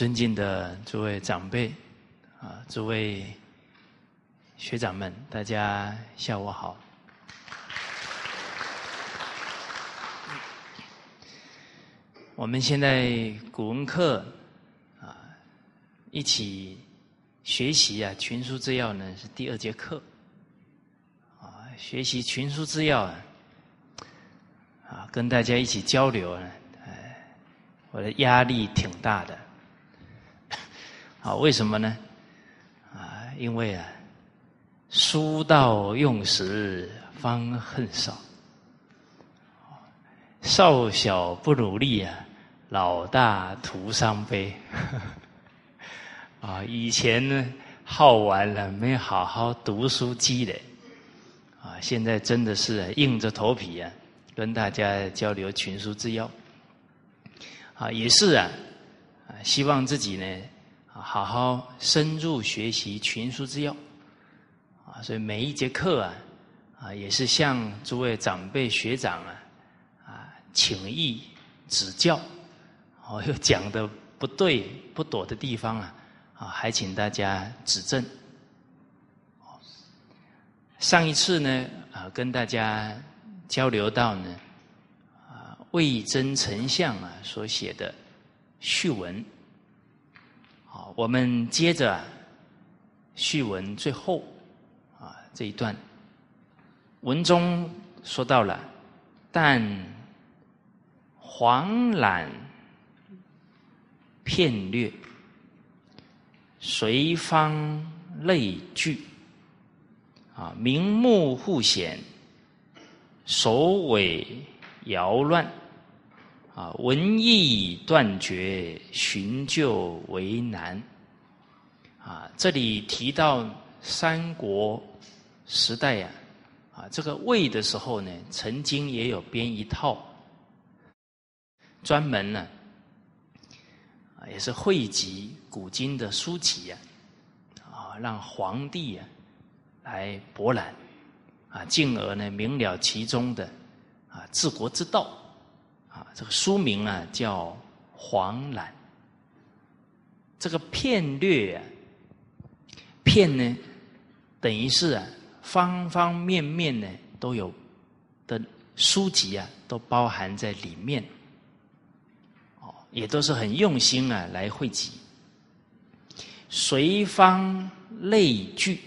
尊敬的诸位长辈，啊，诸位学长们，大家下午好。我们现在古文课啊，一起学习啊，《群书治要》呢是第二节课，啊，学习《群书治要》啊，啊，跟大家一起交流呢，哎，我的压力挺大的，啊，为什么呢？啊，因为啊，书到用时方恨少，少小不努力啊。老大徒伤悲，啊！以前呢好玩了，没好好读书积累，啊！现在真的是硬着头皮啊，跟大家交流群书之要，啊，也是啊，啊，希望自己呢，好好深入学习群书之要，啊，所以每一节课啊，啊，也是向诸位长辈学长啊，啊，请益指教。哦，又讲的不对不妥的地方啊，啊，还请大家指正。上一次呢，啊，跟大家交流到呢，啊，魏征丞相啊所写的序文。我们接着序文最后啊这一段，文中说到了，但黄览。片略，随方类聚，啊，名目互显，首尾摇乱，啊，文艺断绝，寻旧为难，啊，这里提到三国时代呀，啊，这个魏的时候呢，曾经也有编一套，专门呢。也是汇集古今的书籍呀，啊，让皇帝啊来博览，啊，进而呢明了其中的啊治国之道，啊，这个书名啊叫《黄览》。这个片略啊，片呢等于是啊方方面面呢都有的书籍啊，都包含在里面。哦也都是很用心啊，来汇集。随方类聚，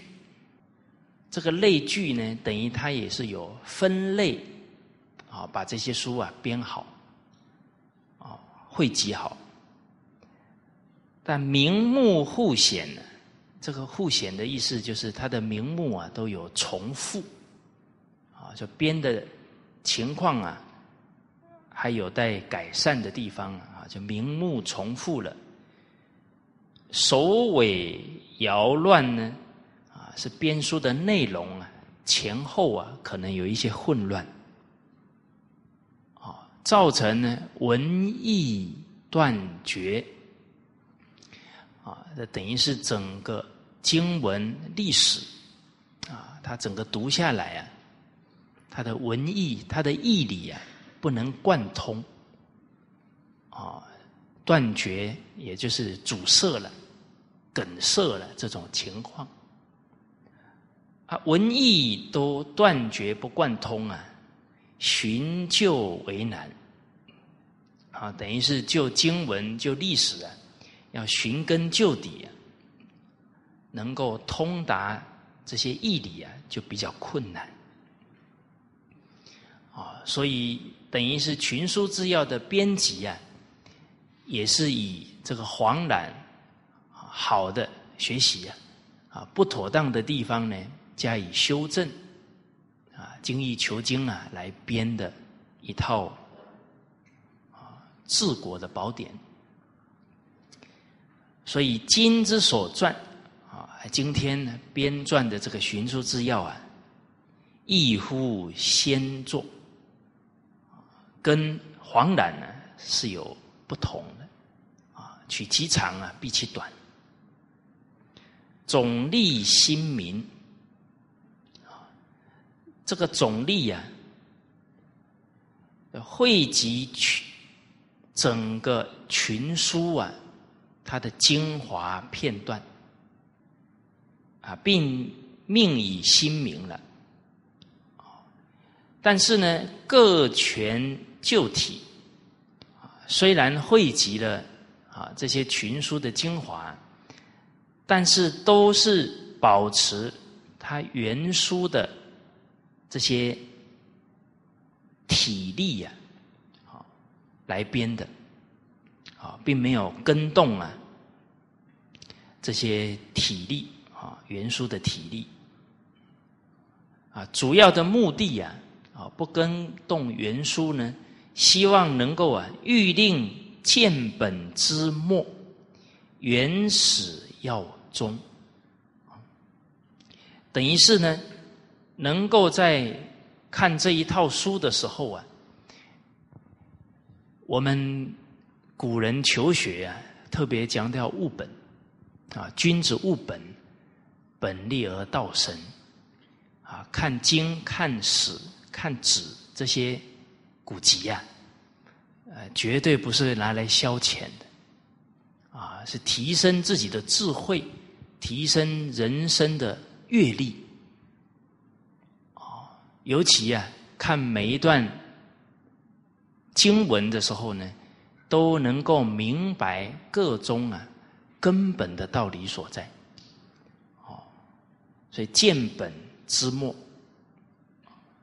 这个类聚呢，等于它也是有分类，啊，把这些书啊编好，啊，汇集好。但名目互显呢，这个互显的意思就是它的名目啊都有重复，啊，就编的情况啊还有待改善的地方啊。就名目重复了，首尾摇乱呢？啊，是编书的内容啊，前后啊，可能有一些混乱，啊，造成呢文艺断绝，啊，这等于是整个经文历史啊，他整个读下来啊，他的文艺、他的义理啊，不能贯通。啊，断绝也就是阻塞了、梗塞了这种情况啊，文艺都断绝不贯通啊，寻旧为难啊，等于是就经文、就历史啊，要寻根究底啊，能够通达这些义理啊，就比较困难啊，所以等于是群书治要的编辑啊。也是以这个黄览好的学习啊，啊不妥当的地方呢加以修正，啊精益求精啊来编的一套啊治国的宝典。所以今之所撰，今天呢编撰的这个寻书之要啊，异乎先作，跟黄览呢是有。不同的啊，取其长啊，避其短，总立新民啊，这个总立啊，汇集群整个群书啊它的精华片段，啊，并命以心名了。但是呢，各权旧体，虽然汇集了啊这些群书的精华，但是都是保持它原书的这些体力呀，好来编的，啊，并没有跟动啊这些体力原书的体力，啊，主要的目的呀。啊，不跟动原书呢？希望能够啊，欲令见本之末，原始要终。等于是呢，能够在看这一套书的时候啊，我们古人求学啊，特别强调务本啊，君子务本，本立而道生。啊，看经看史。看纸这些古籍呀，呃，绝对不是拿来消遣的，啊，是提升自己的智慧，提升人生的阅历，啊，尤其啊，看每一段经文的时候呢，都能够明白各中啊根本的道理所在，所以见本之末。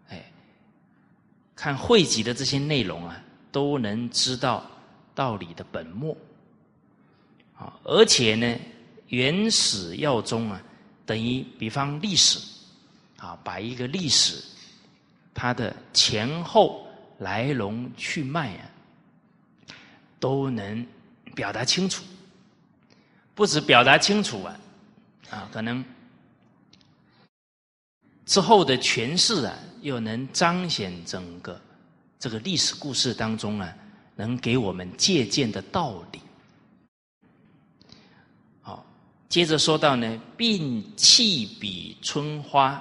哎看汇集的这些内容啊，都能知道道理的本末。啊，而且呢，原始要宗啊，等于比方历史。啊，把一个历史它的前后来龙去脉啊，都能表达清楚，不止表达清楚啊，啊，可能之后的诠释啊。又能彰显整个这个历史故事当中啊，能给我们借鉴的道理。好，接着说到呢，并弃比春花，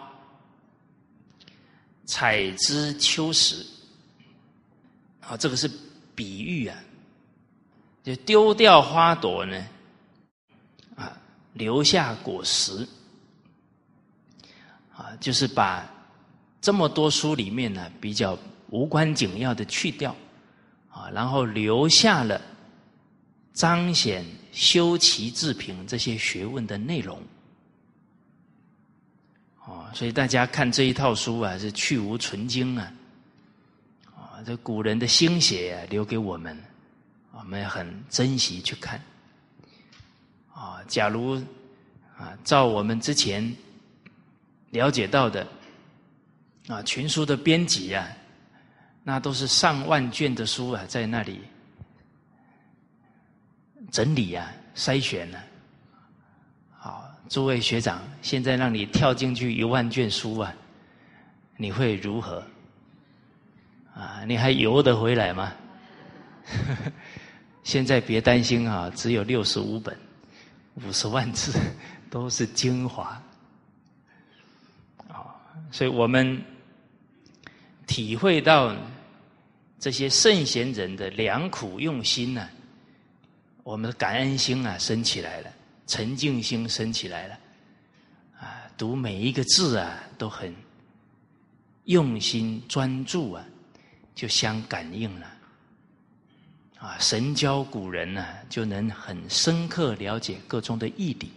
采之秋实。好，这个是比喻啊，就丢掉花朵呢，啊，留下果实，啊，就是把。这么多书里面呢，比较无关紧要的去掉，啊，然后留下了彰显修齐治平这些学问的内容，哦，所以大家看这一套书啊，是去无存精啊，啊，这古人的心血啊，留给我们，我们很珍惜去看，啊，假如啊，照我们之前了解到的。啊，群书的编辑啊，那都是上万卷的书啊，在那里整理啊、筛选呢。好，诸位学长，现在让你跳进去一万卷书啊，你会如何？啊，你还游得回来吗？现在别担心啊，只有六十五本，五十万字，都是精华。所以我们。体会到这些圣贤人的良苦用心呢，我们的感恩心啊升起来了，沉静心升起来了，啊，读每一个字啊都很用心专注啊，就相感应了，啊，神教古人呢就能很深刻了解各中的义理，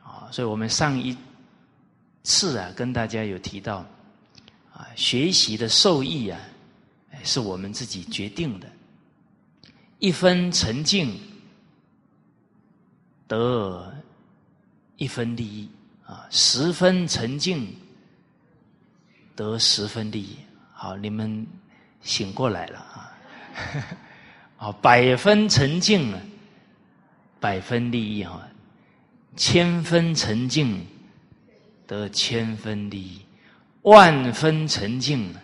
啊，所以我们上一次啊跟大家有提到。啊学习的受益啊，是我们自己决定的。一分沉静得一分利益啊，十分沉静得十分利益。好，你们醒过来了啊！百分沉静啊，百分利益啊，千分沉静得千分利益。万分沉静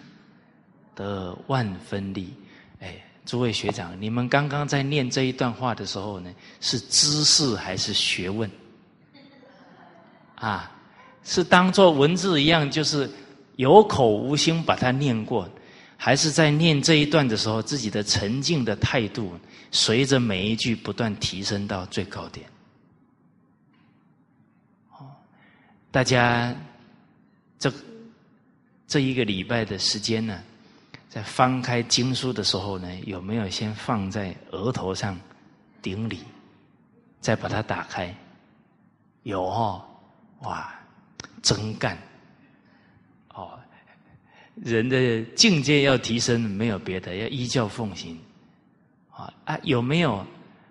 得万分力。哎，诸位学长，你们刚刚在念这一段话的时候呢，是知识还是学问？啊，是当做文字一样，就是有口无心把它念过，还是在念这一段的时候，自己的沉静的态度，随着每一句不断提升到最高点。大家这这一个礼拜的时间呢，在翻开经书的时候呢，有没有先放在额头上顶礼，再把它打开？有哦，哇，真干！哦，人的境界要提升，没有别的，要依教奉行。啊啊，有没有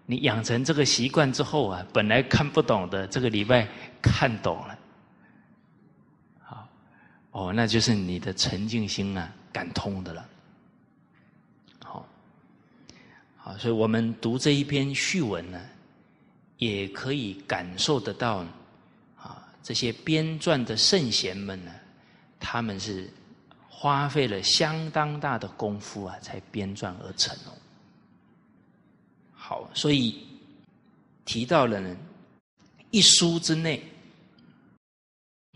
你养成这个习惯之后啊，本来看不懂的，这个礼拜看懂了。哦，那就是你的沉静心啊，感通的了。好，好，所以我们读这一篇序文呢。也可以感受得到，啊，这些编撰的圣贤们呢，他们是花费了相当大的功夫啊，才编撰而成哦。好，所以提到了呢，一书之内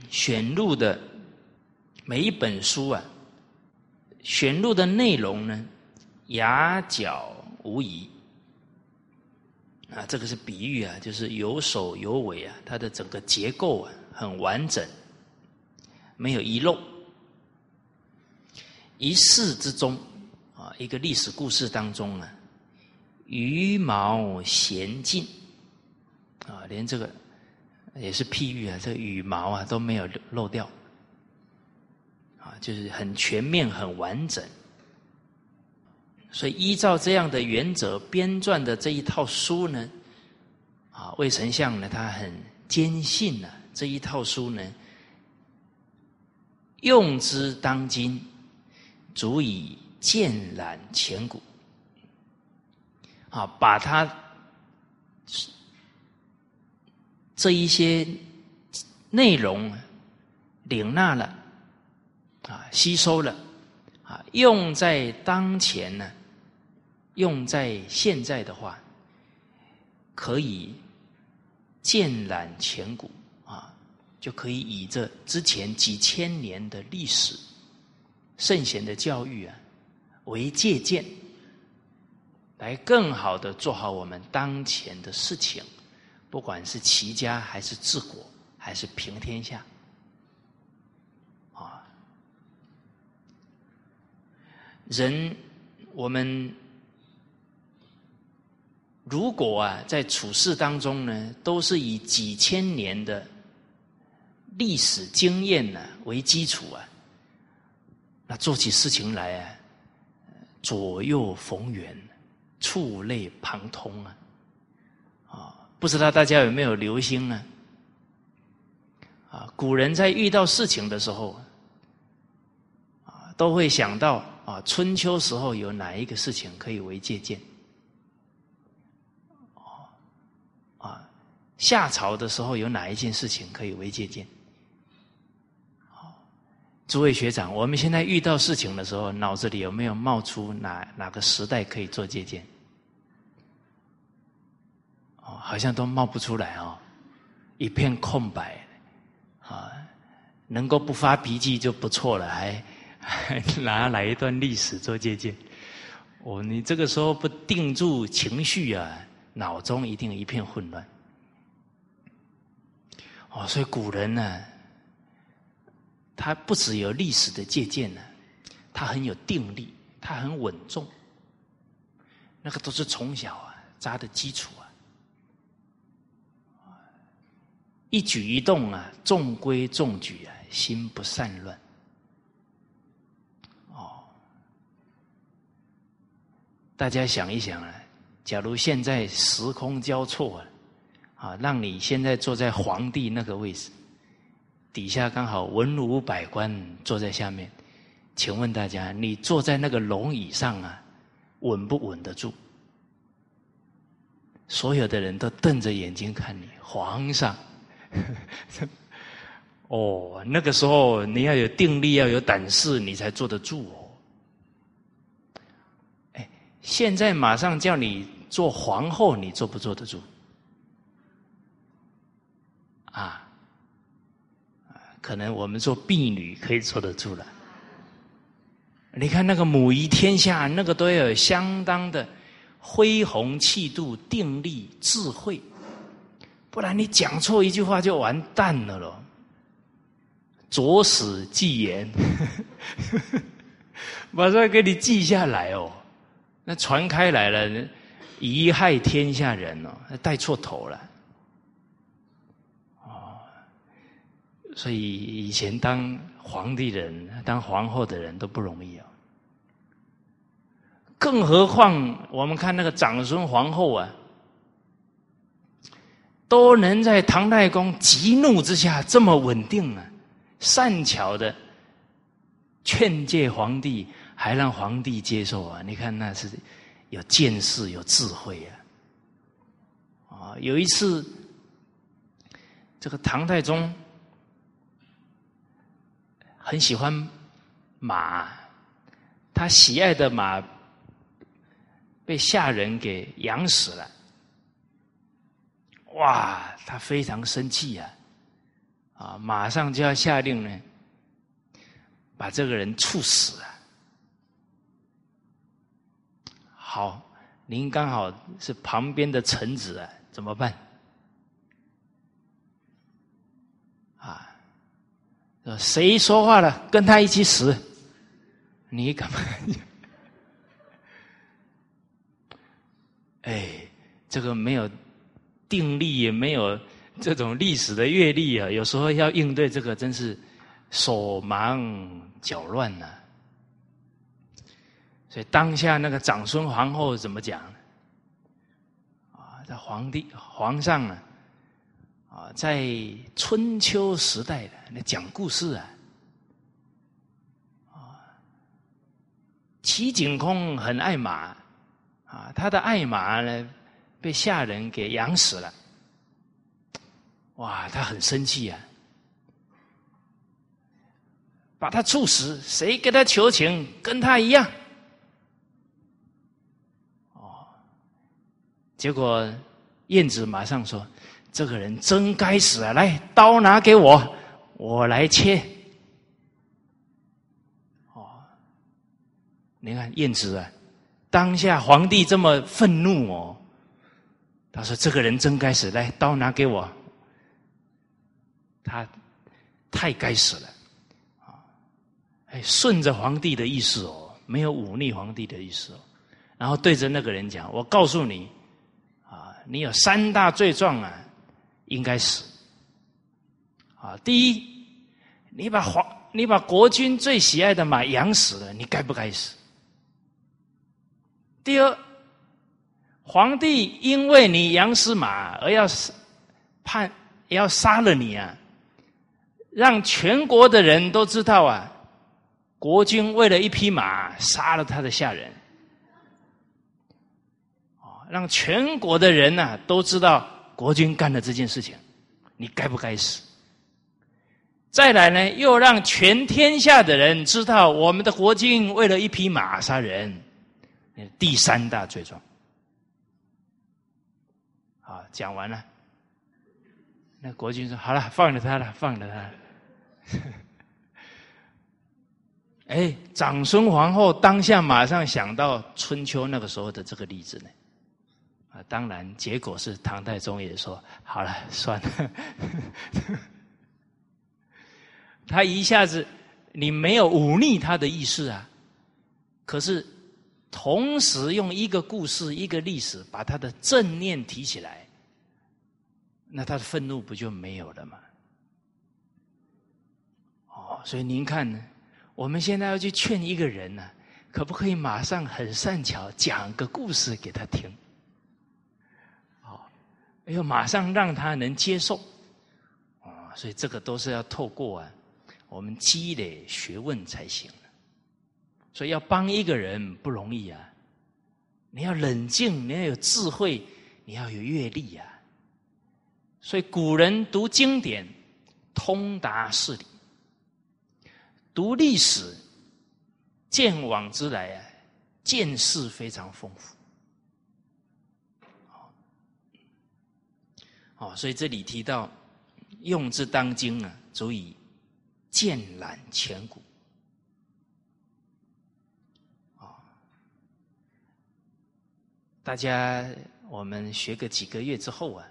选入的每一本书啊，选入的内容呢，雅角无疑。啊，这个是比喻啊，就是有首有尾啊，它的整个结构啊很完整，没有遗漏。一世之中啊，一个历史故事当中啊，羽毛闲尽啊，连这个也是譬喻啊，这个羽毛啊都没有漏掉就是很全面、很完整。所以，依照这样的原则编撰的这一套书呢，啊，魏丞相呢，他很坚信呢，这一套书呢，用之当今，足以鉴览前古。啊，把它这一些内容领纳了，啊，吸收了，啊，用在当前呢。用在现在的话，可以鉴览前古啊，就可以以这之前几千年的历史、圣贤的教育啊为借鉴，来更好的做好我们当前的事情，不管是齐家还是治国还是平天下，人我们。如果啊，在处事当中呢，都是以几千年的历史经验呢为基础啊，那做起事情来啊，左右逢源，触类旁通啊，啊，不知道大家有没有留心呢？啊，古人在遇到事情的时候，啊，都会想到啊，春秋时候有哪一个事情可以为借鉴。啊夏朝的时候有哪一件事情可以为借鉴？好，诸位学长，我们现在遇到事情的时候，脑子里有没有冒出哪哪个时代可以做借鉴？哦，好像都冒不出来哦，一片空白。啊，能够不发脾气就不错了，还 拿来一段历史做借鉴？哦，你这个时候不定住情绪啊，脑中一定一片混乱。哦，所以古人呢，他不只有历史的借鉴呢，他很有定力，他很稳重，那个都是从小啊扎的基础啊，一举一动啊中规中矩啊，心不散乱。大家想一想啊，假如现在时空交错啊。啊，让你现在坐在皇帝那个位置，底下刚好文武百官坐在下面，请问大家，你坐在那个龙椅上啊，稳不稳得住？所有的人都瞪着眼睛看你，皇上。哦，那个时候你要有定力，要有胆识，你才坐得住哦。现在马上叫你做皇后，你坐不坐得住？啊，可能我们做婢女可以坐得住了。你看那个母仪天下，那个都要有相当的恢弘气度、定力、智慧，不然你讲错一句话就完蛋了咯。左史记言，马上给你记下来哦。那传开来了，贻害天下人哦，带错头了。哦，所以以前当皇帝人、当皇后的人都不容易啊。更何况我们看那个长孙皇后啊，都能在唐太宗急怒之下这么稳定啊。善巧的劝诫皇帝，还让皇帝接受啊！你看那是有见识、有智慧啊！啊，有一次，这个唐太宗很喜欢马，他喜爱的马被下人给养死了，哇，他非常生气呀！啊，马上就要下令呢，把这个人处死啊！好，您刚好是旁边的臣子啊，怎么办？啊，谁说话了，跟他一起死？你干嘛？哎，这个没有定力，也没有。这种历史的阅历啊，有时候要应对这个，真是手忙脚乱呐。所以当下那个长孙皇后怎么讲？啊，这皇帝皇上啊，啊，在春秋时代的那讲故事啊，啊，齐景公很爱马，啊，他的爱马呢被下人给养死了。哇，他很生气啊！把他处死，谁给他求情，跟他一样。结果燕子马上说：“这个人真该死啊！来，刀拿给我，我来切。”哦，你看燕子啊，当下皇帝这么愤怒哦，他说：“这个人真该死，来，刀拿给我。”他太该死了，啊！哎，顺着皇帝的意思哦，没有忤逆皇帝的意思哦。然后对着那个人讲：“我告诉你，你有三大罪状啊，应该死。啊，第一，你把皇，你把国君最喜爱的马养死了，你该不该死？第二，皇帝因为你养死马而要判要杀了你啊！”让全国的人都知道啊，国君为了一匹马杀了他的下人，让全国的人呐都知道国君干了这件事情，你该不该死？再来呢，又让全天下的人知道我们的国君为了一匹马杀人，第三大罪状。好，讲完了。那国君说：“好了，放了他了，放了他了。”哎，长孙皇后当下马上想到春秋那个时候的这个例子呢。啊，当然结果是唐太宗也说：“好了，算了。”他一下子，你没有忤逆他的意思啊，可是同时用一个故事、一个历史把他的正念提起来。那他的愤怒不就没有了吗？哦，所以您看呢，我们现在要去劝一个人呢，可不可以马上很善巧讲个故事给他听？要马上让他能接受。啊，所以这个都是要透过啊，我们积累学问才行所以要帮一个人不容易啊，你要冷静，你要有智慧，你要有阅历啊。所以古人读经典，通达事理；读历史，见往之来啊，见识非常丰富。哦，所以这里提到，用之当今啊，足以见览千古。啊，大家，我们学个几个月之后啊，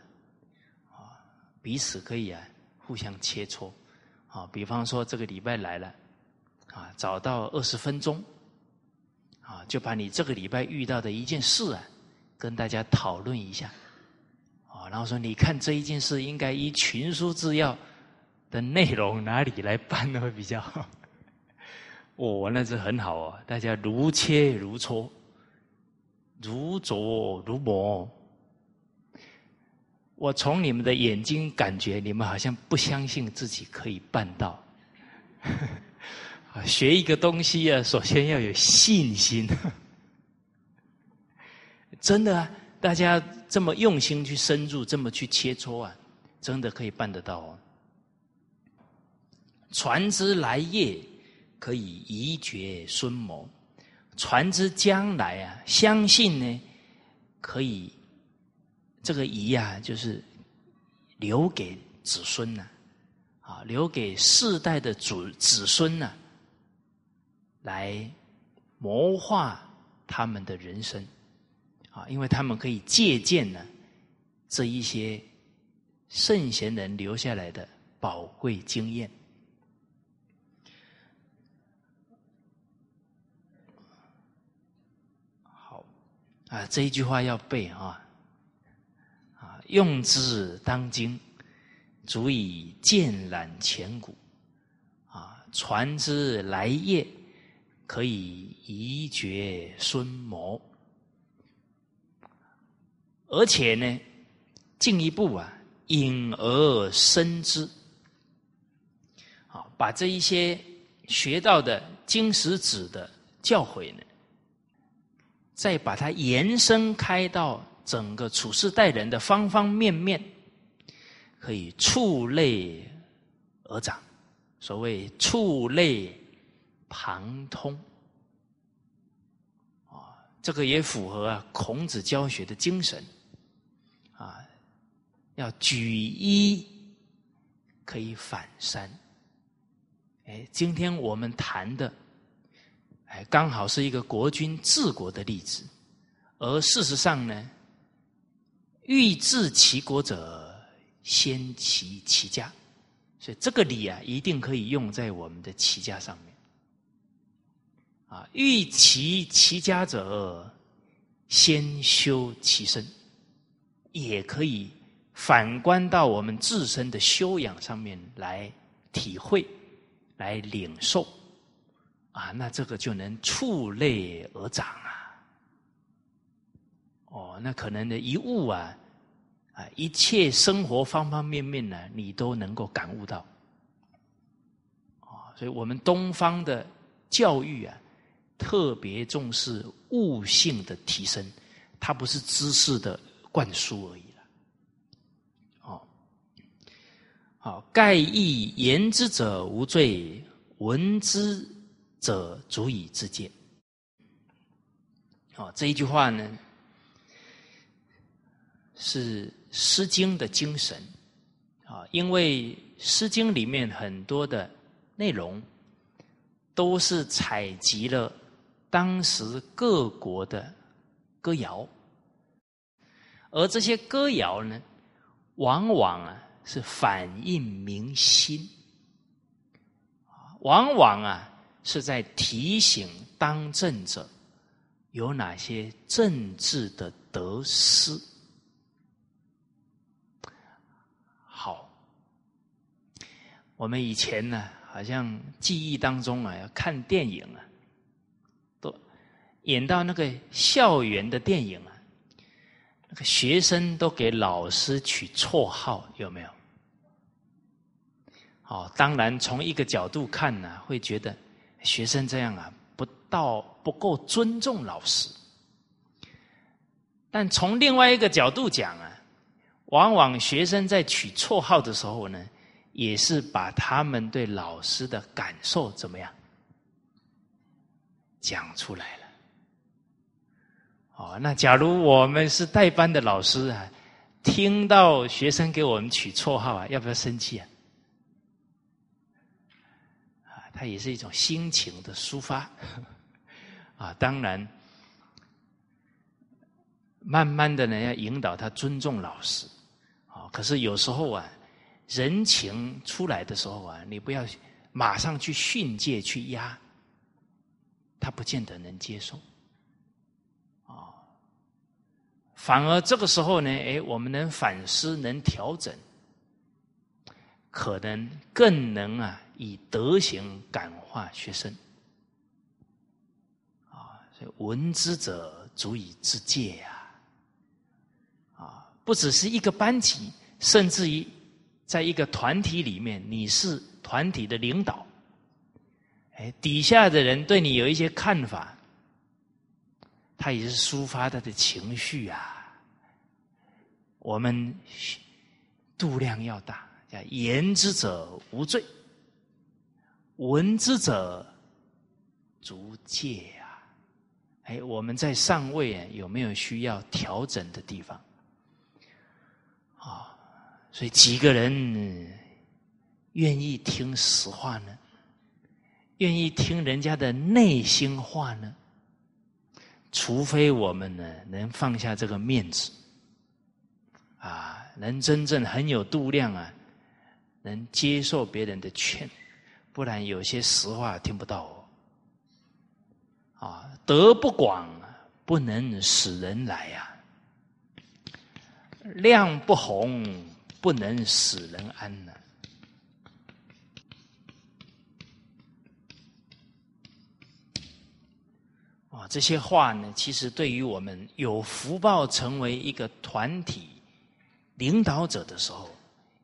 啊，彼此可以啊，互相切磋。啊，比方说这个礼拜来了，啊，早到二十分钟，啊，就把你这个礼拜遇到的一件事啊，跟大家讨论一下。然后说你看这一件事应该依群书治要的内容哪里来办会比较好。哦，那是很好啊，大家如切如磋，如琢如磨。我从你们的眼睛感觉，你们好像不相信自己可以办到。学一个东西啊，首先要有信心。真的啊，大家这么用心去深入，这么去切磋啊，真的可以办得到哦。传之来业。可以移绝孙谋，传之将来啊，相信呢，可以这个遗啊，就是留给子孙呐，啊，留给世代的祖子孙呐，来谋划他们的人生，啊，因为他们可以借鉴呢这一些圣贤人留下来的宝贵经验。好啊，这一句话要背啊！啊，用之当今，足以鉴览前古；啊，传之来业，可以遗绝孙谋。而且呢，进一步啊，引而深之。啊，把这一些学到的经史子的教诲呢。再把它延伸开到整个处世待人的方方面面，可以触类而长，所谓触类旁通啊，这个也符合啊孔子教学的精神，要举一可以反三。哎，今天我们谈的。哎，刚好是一个国君治国的例子，而事实上呢，欲治其国者，先齐其家，所以这个理啊，一定可以用在我们的齐家上面。啊，欲齐其家者，先修其身，也可以反观到我们自身的修养上面来体会，来领受。啊，那这个就能触类而长啊！哦，那可能的一物啊，啊，一切生活方方面面呢，你都能够感悟到。啊，所以我们东方的教育啊，特别重视悟性的提升，它不是知识的灌输而已了。哦，啊，盖亦言之者无罪，闻之。者足以自见。啊，这一句话呢，是《诗经》的精神啊，因为《诗经》里面很多的内容都是采集了当时各国的歌谣，而这些歌谣呢，往往啊是反映民心，往往啊。是在提醒当政者有哪些政治的得失。好，我们以前呢，好像记忆当中啊，要看电影啊，都演到那个校园的电影啊，那个学生都给老师取绰号，有没有？哦，当然从一个角度看呢，会觉得。学生这样啊，不到不够尊重老师。但从另外一个角度讲啊，往往学生在取绰号的时候呢，也是把他们对老师的感受怎么样讲出来了。哦，那假如我们是代班的老师啊，听到学生给我们取绰号啊，要不要生气啊？它也是一种心情的抒发，啊，当然，慢慢的呢，要引导他尊重老师。啊，可是有时候啊，人情出来的时候啊，你不要马上去训诫去压，他不见得能接受。啊，反而这个时候呢，哎，我们能反思，能调整。可能更能啊，以德行感化学生。啊，所以闻之者足以自戒呀，啊，不只是一个班级，甚至于在一个团体里面，你是团体的领导，哎，底下的人对你有一些看法，他也是抒发他的情绪啊，我们度量要大。叫言之者无罪，闻之者足戒啊！哎，我们在上位啊，有没有需要调整的地方？啊，所以几个人愿意听实话呢？愿意听人家的内心话呢？除非我们呢，能放下这个面子，啊，能真正很有度量啊！能接受别人的劝，不然有些实话听不到哦。啊，德不广，不能使人来呀；量不宏，不能使人安呢。啊，这些话呢，其实对于我们有福报成为一个团体领导者的时候。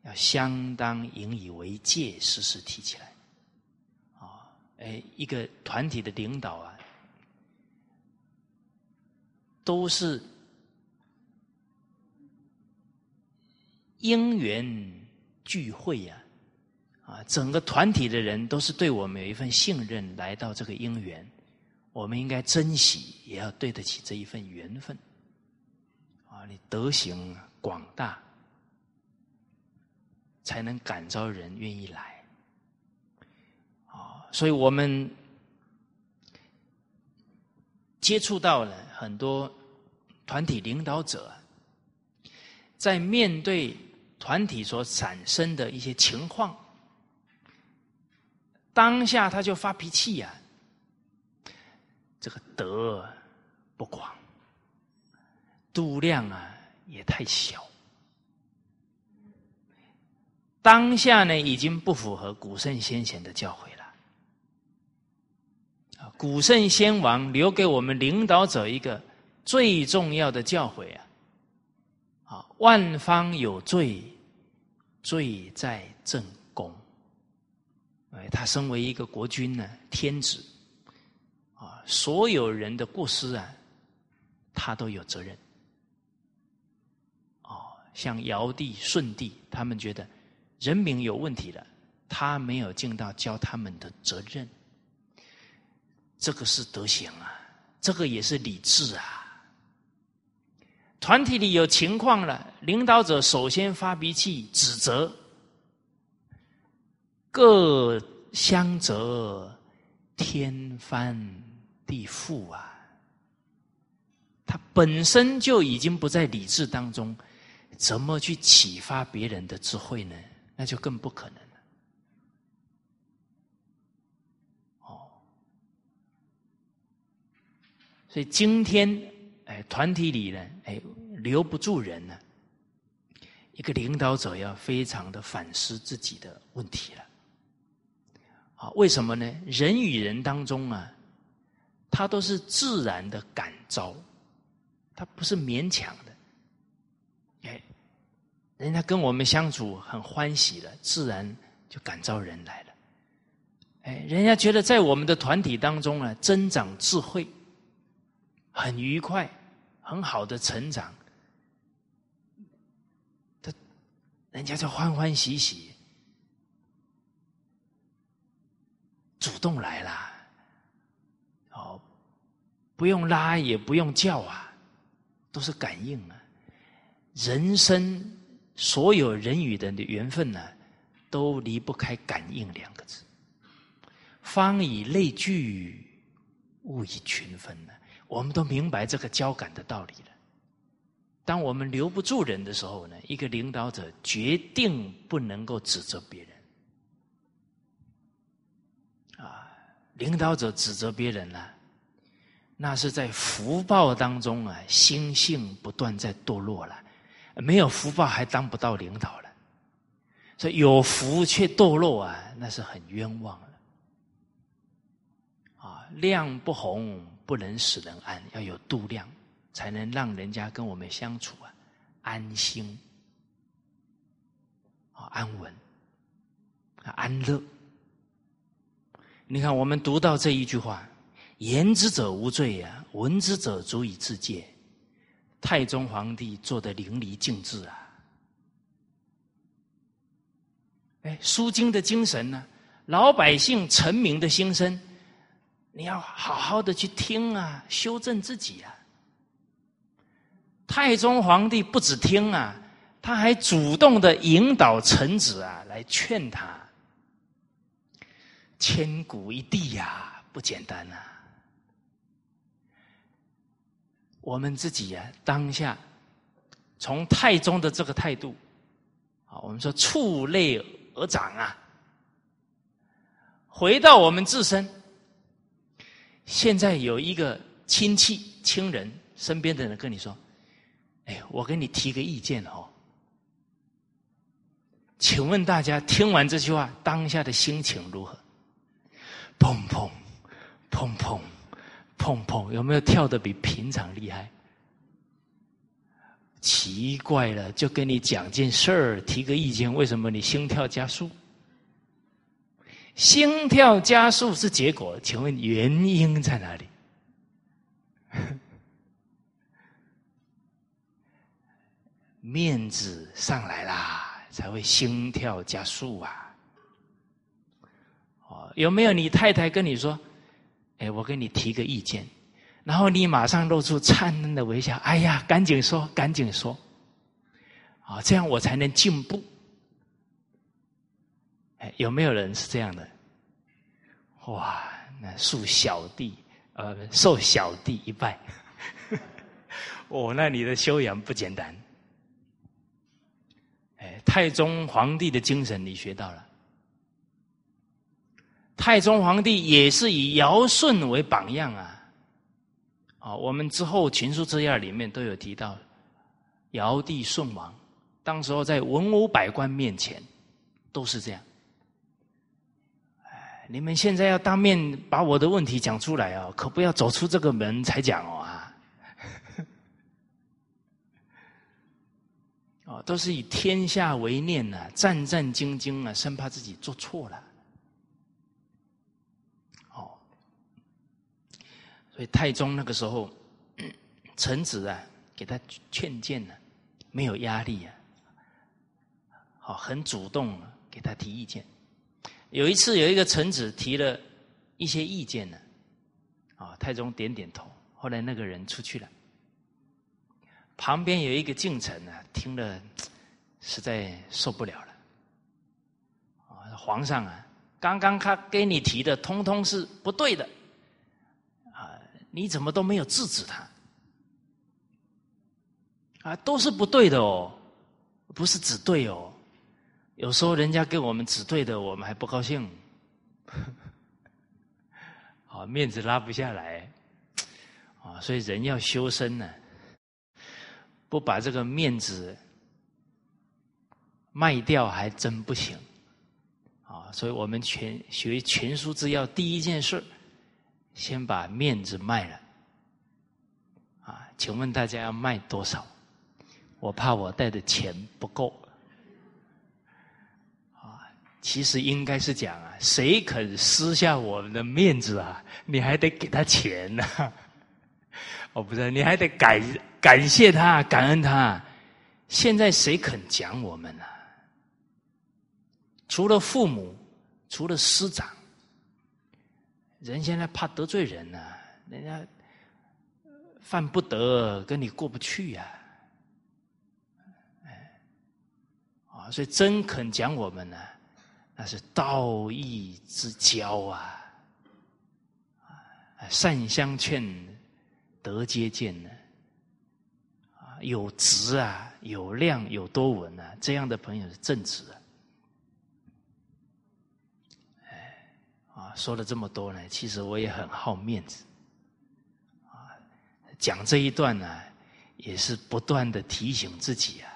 要相当引以为戒，时时提起来。哎，一个团体的领导啊，都是因缘聚会呀，啊，整个团体的人都是对我们有一份信任，来到这个因缘，我们应该珍惜，也要对得起这一份缘分。啊，你德行广大。才能感召人愿意来，所以我们接触到了很多团体领导者，在面对团体所产生的一些情况，当下他就发脾气呀，这个德不广，度量啊也太小。当下呢，已经不符合古圣先贤的教诲。古圣先王留给我们领导者一个最重要的教诲啊！啊，万方有罪，罪在正宫。哎，他身为一个国君呢，天子啊，所有人的过失啊，他都有责任。哦，像尧帝、舜帝，他们觉得。人民有问题了，他没有尽到教他们的责任，这个是德行啊，这个也是理智啊。团体里有情况了，领导者首先发脾气指责，各相责，天翻地覆啊。他本身就已经不在理智当中，怎么去启发别人的智慧呢？那就更不可能了。哦，所以今天，哎，团体里呢，哎，留不住人呢。一个领导者要非常的反思自己的问题了。啊，为什么呢？人与人当中啊，他都是自然的感召，他不是勉强的。哎。人家跟我们相处很欢喜了，自然就感召人来了。哎，人家觉得在我们的团体当中啊，增长智慧，很愉快，很好的成长，他人家就欢欢喜喜，主动来了。哦，不用拉，也不用叫啊，都是感应啊，人生。所有人与人的缘分呢，都离不开“感应”两个字。方以类聚，物以群分呢。我们都明白这个交感的道理了。当我们留不住人的时候呢，一个领导者决定不能够指责别人。啊，领导者指责别人呢，那是在福报当中啊，心性不断在堕落了。没有福报还当不到领导了，所以有福却堕落啊，那是很冤枉的。啊，亮不红不能使人安，要有度量，才能让人家跟我们相处啊安心，啊安稳，啊安乐。你看，我们读到这一句话：“言之者无罪呀，闻之者足以自戒。”太宗皇帝做的淋漓尽致啊！哎，书经的精神呢？老百姓臣民的心声，你要好好的去听啊，修正自己啊。太宗皇帝不止听啊，他还主动的引导臣子啊，来劝他。千古一帝呀，不简单呐。我们自己呀，当下从太宗的这个态度，啊，我们说触类而长啊，回到我们自身，现在有一个亲戚亲人身边的人跟你说：“哎，我给你提个意见哦。”请问大家听完这句话，当下的心情如何？砰砰砰砰。砰砰有没有跳的比平常厉害？奇怪了，就跟你讲件事儿，提个意见，为什么你心跳加速？心跳加速是结果，请问原因在哪里？面子上来啦，才会心跳加速啊！哦，有没有你太太跟你说？哎，我给你提个意见，然后你马上露出灿烂的微笑。哎呀，赶紧说，赶紧说，啊，这样我才能进步。有没有人是这样的？哇，那恕小弟，呃，受小弟一拜。哦，那你的修养不简单。哎，太宗皇帝的精神你学到了。太宗皇帝也是以尧舜为榜样啊！啊，我们之后群书治要里面都有提到，尧帝舜王，当时候在文武百官面前都是这样。你们现在要当面把我的问题讲出来哦，可不要走出这个门才讲哦啊！哦，都是以天下为念呐，战战兢兢啊，生怕自己做错了。哦所以太宗那个时候，臣子啊，给他劝谏呢，没有压力啊，好，很主动给他提意见。有一次，有一个臣子提了一些意见呢，啊，太宗点点头。后来那个人出去了，旁边有一个近臣呢，听了实在受不了了。啊，皇上啊，刚刚他给你提的，通通是不对的。啊你怎么都没有制止他？啊，都是不对的哦，不是只对哦。有时候人家给我们指对的，我们还不高兴，啊，面子拉不下来，啊，所以人要修身呢，不把这个面子卖掉还真不行，啊，所以我们全学全书之要，第一件事。先把面子卖了，啊，请问大家要卖多少？我怕我带的钱不够，其实应该是讲啊，谁肯撕下我们的面子啊，你还得给他钱呢，哦，不是，你还得感感谢他，感恩他。现在谁肯讲我们呢？除了父母，除了师长。人现在怕得罪人呢，人家犯不得，跟你过不去呀，哎，啊，所以真肯讲我们呢，那是道义之交啊，啊，善相劝，得接见呢，啊，有直啊，有量，有多闻啊，这样的朋友是正直啊。哎，啊，说了这么多呢，其实我也很好面子，啊，讲这一段呢，也是不断的提醒自己啊，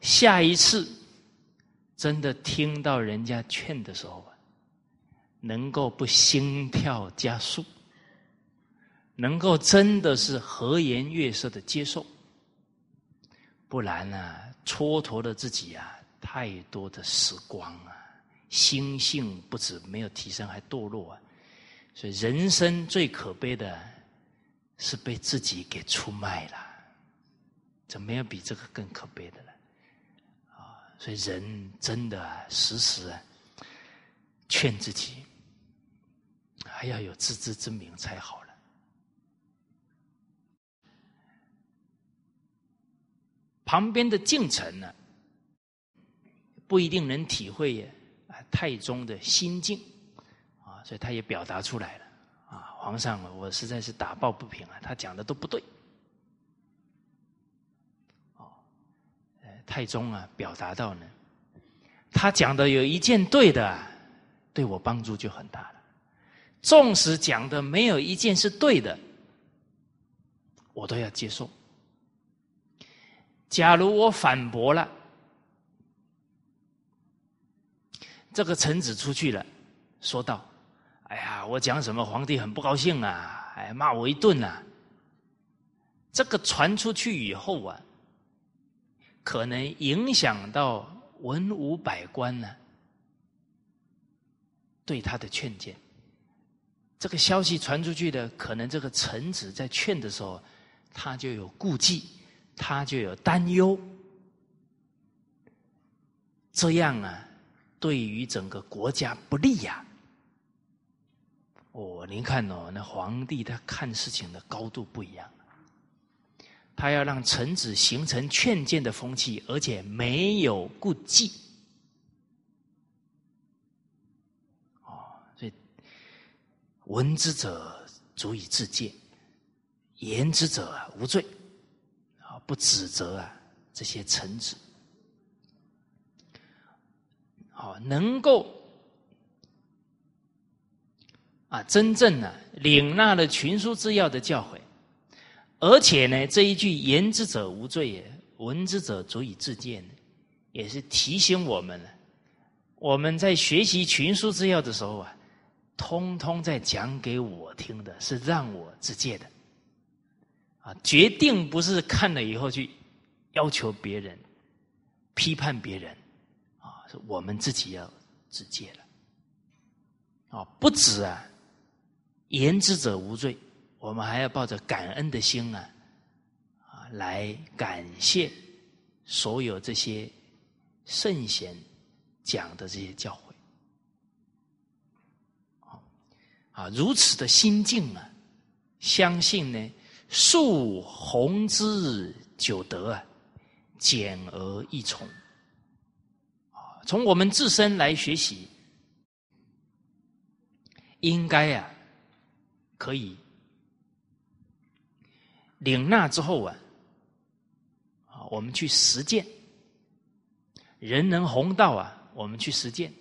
下一次真的听到人家劝的时候，能够不心跳加速。能够真的是和颜悦色的接受，不然呢，蹉跎了自己啊太多的时光啊，心性不止没有提升，还堕落啊。所以人生最可悲的是被自己给出卖了，这没有比这个更可悲的！所以人真的时时劝自己，还要有自知之明才好了。旁边的敬臣呢，不一定能体会啊太宗的心境啊，所以他也表达出来了啊，皇上，我实在是打抱不平啊，他讲的都不对。哦，太宗啊，表达到呢，他讲的有一件对的，对我帮助就很大了；纵使讲的没有一件是对的，我都要接受。假如我反驳了，这个臣子出去了，说道：“哎呀，我讲什么，皇帝很不高兴啊，哎，骂我一顿呐。”这个传出去以后啊，可能影响到文武百官呢，对他的劝谏。这个消息传出去的，可能这个臣子在劝的时候，他就有顾忌。他就有担忧，这样啊，对于整个国家不利呀。哦，您看哦，那皇帝他看事情的高度不一样，他要让臣子形成劝谏的风气，而且没有顾忌。哦，所以闻之者足以自戒，言之者无罪。啊不指责啊，这些臣子，好能够啊，真正呢领纳了群书之要的教诲，而且呢，这一句“言之者无罪，闻之者足以自见”，也是提醒我们了。我们在学习群书之要的时候啊，通通在讲给我听的，是让我自戒的。啊，决定不是看了以后去要求别人、批判别人，啊，是我们自己要自戒了。啊，不止啊，言之者无罪，我们还要抱着感恩的心啊，啊，来感谢所有这些圣贤讲的这些教诲。啊，如此的心境啊，相信呢。树弘之久德啊，简而易从啊。从我们自身来学习，应该啊，可以领纳之后啊，啊，我们去实践。人能弘道啊，我们去实践。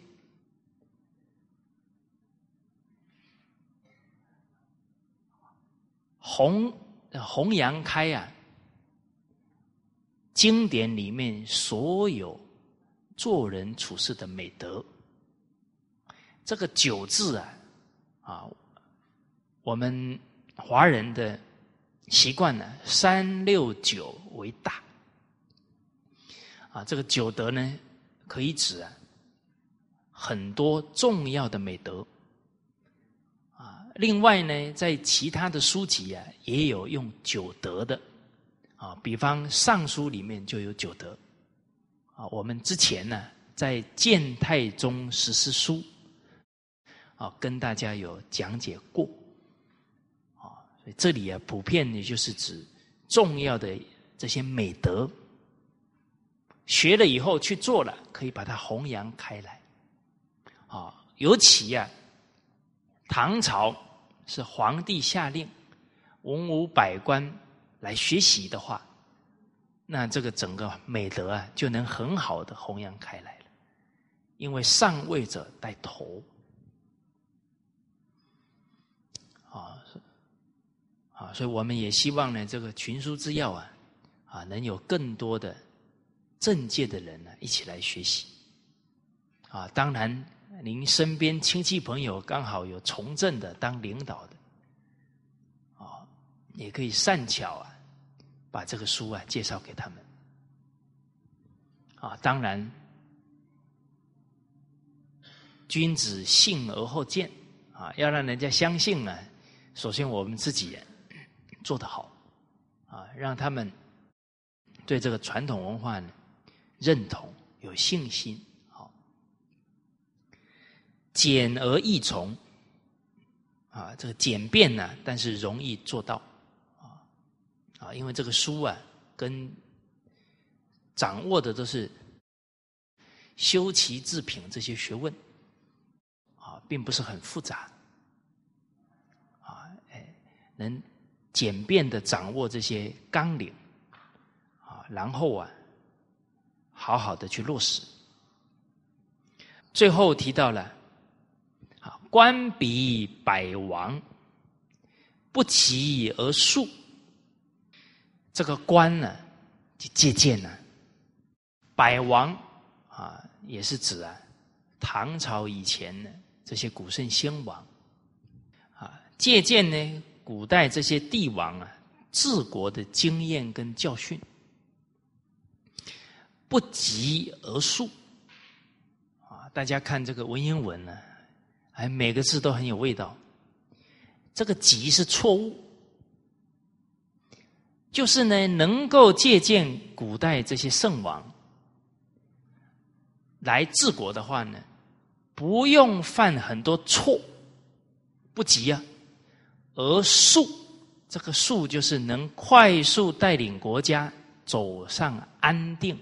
弘。弘扬开啊，经典里面所有做人处事的美德，这个九字啊，啊，我们华人的习惯呢，三六九为大，啊，这个九德呢，可以指啊很多重要的美德。啊另外呢，在其他的书籍啊，也有用九德的，啊，比方《尚书》里面就有九德，啊，我们之前呢，在《建太宗实施书》啊，跟大家有讲解过，所以这里啊，普遍也就是指重要的这些美德，学了以后去做了，可以把它弘扬开来，啊，尤其呀。唐朝是皇帝下令文武百官来学习的话，那这个整个美德啊，就能很好的弘扬开来了。因为上位者带头，啊，所以我们也希望呢，这个群书之要啊，啊，能有更多的政界的人呢一起来学习。啊，当然，您身边亲戚朋友刚好有从政的当领导的，啊，也可以善巧啊，把这个书啊介绍给他们。啊，当然。君子信而后见，啊，要让人家相信呢。首先我们自己做得好，啊，让他们对这个传统文化呢认同、有信心。好，简而易从，啊，这个简便呢，但是容易做到，啊，啊，因为这个书啊，跟掌握的都是修齐治平这些学问。啊并不是很复杂，啊，哎，能简便的掌握这些纲领，啊，然后啊，好好的去落实。最后提到了，啊，官比百王，不齐而数。这个官呢，就借鉴呢，百王啊，也是指啊，唐朝以前呢。这些古圣先王啊，借鉴呢古代这些帝王啊治国的经验跟教训，不疾而速啊！大家看这个文言文呢，哎，每个字都很有味道。这个“急”是错误，就是呢，能够借鉴古代这些圣王来治国的话呢。不用犯很多错，不急啊，而速，这个速就是能快速带领国家走上安定、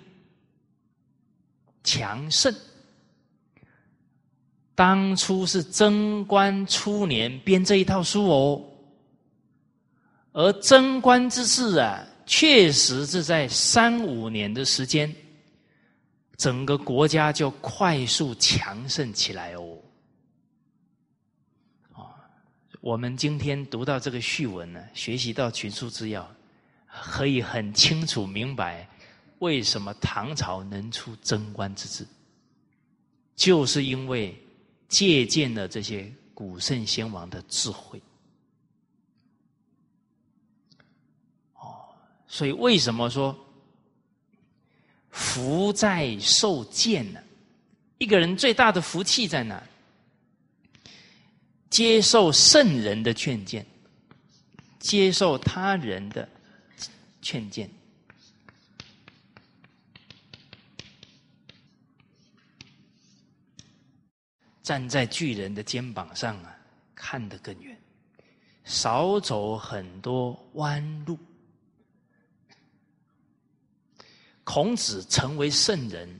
强盛。当初是贞观初年编这一套书哦，而贞观之治啊，确实是在三五年的时间。整个国家就快速强盛起来哦！我们今天读到这个序文呢，学习到群书之要，可以很清楚明白为什么唐朝能出贞观之治，就是因为借鉴了这些古圣先王的智慧。哦，所以为什么说？福在受见呢，一个人最大的福气在哪？接受圣人的劝谏，接受他人的劝谏，站在巨人的肩膀上啊，看得更远，少走很多弯路。孔子成为圣人，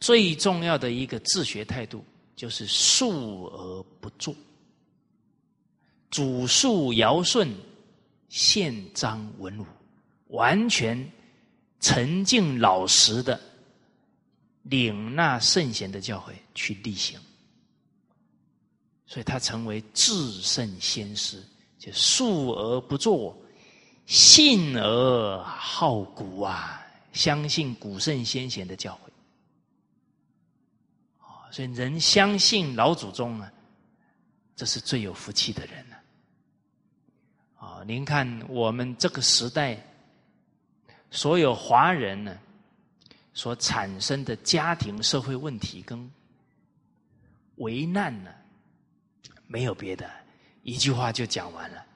最重要的一个治学态度就是述而不作，主述尧舜，宪章文武，完全沉静老实的领纳圣贤的教诲去例行，所以他成为至圣先师，就述而不作。信而好古啊，相信古圣先贤的教诲，所以人相信老祖宗啊，这是最有福气的人了啊！您看我们这个时代，所有华人呢所产生的家庭社会问题跟危难呢，没有别的，一句话就讲完了。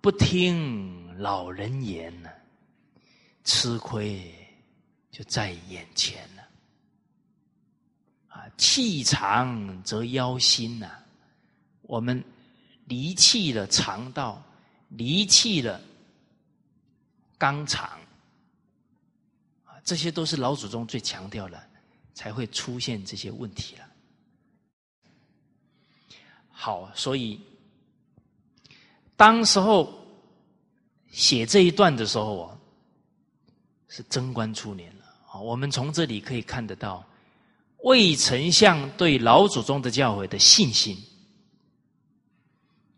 不听老人言呢，吃亏就在眼前了。啊，气长则腰心呐，我们离弃了肠道，离弃了肛肠，啊，这些都是老祖宗最强调的，才会出现这些问题了。好，所以。当时候，写这一段的时候啊，是贞观初年了啊。我们从这里可以看得到，魏丞相对老祖宗的教诲的信心，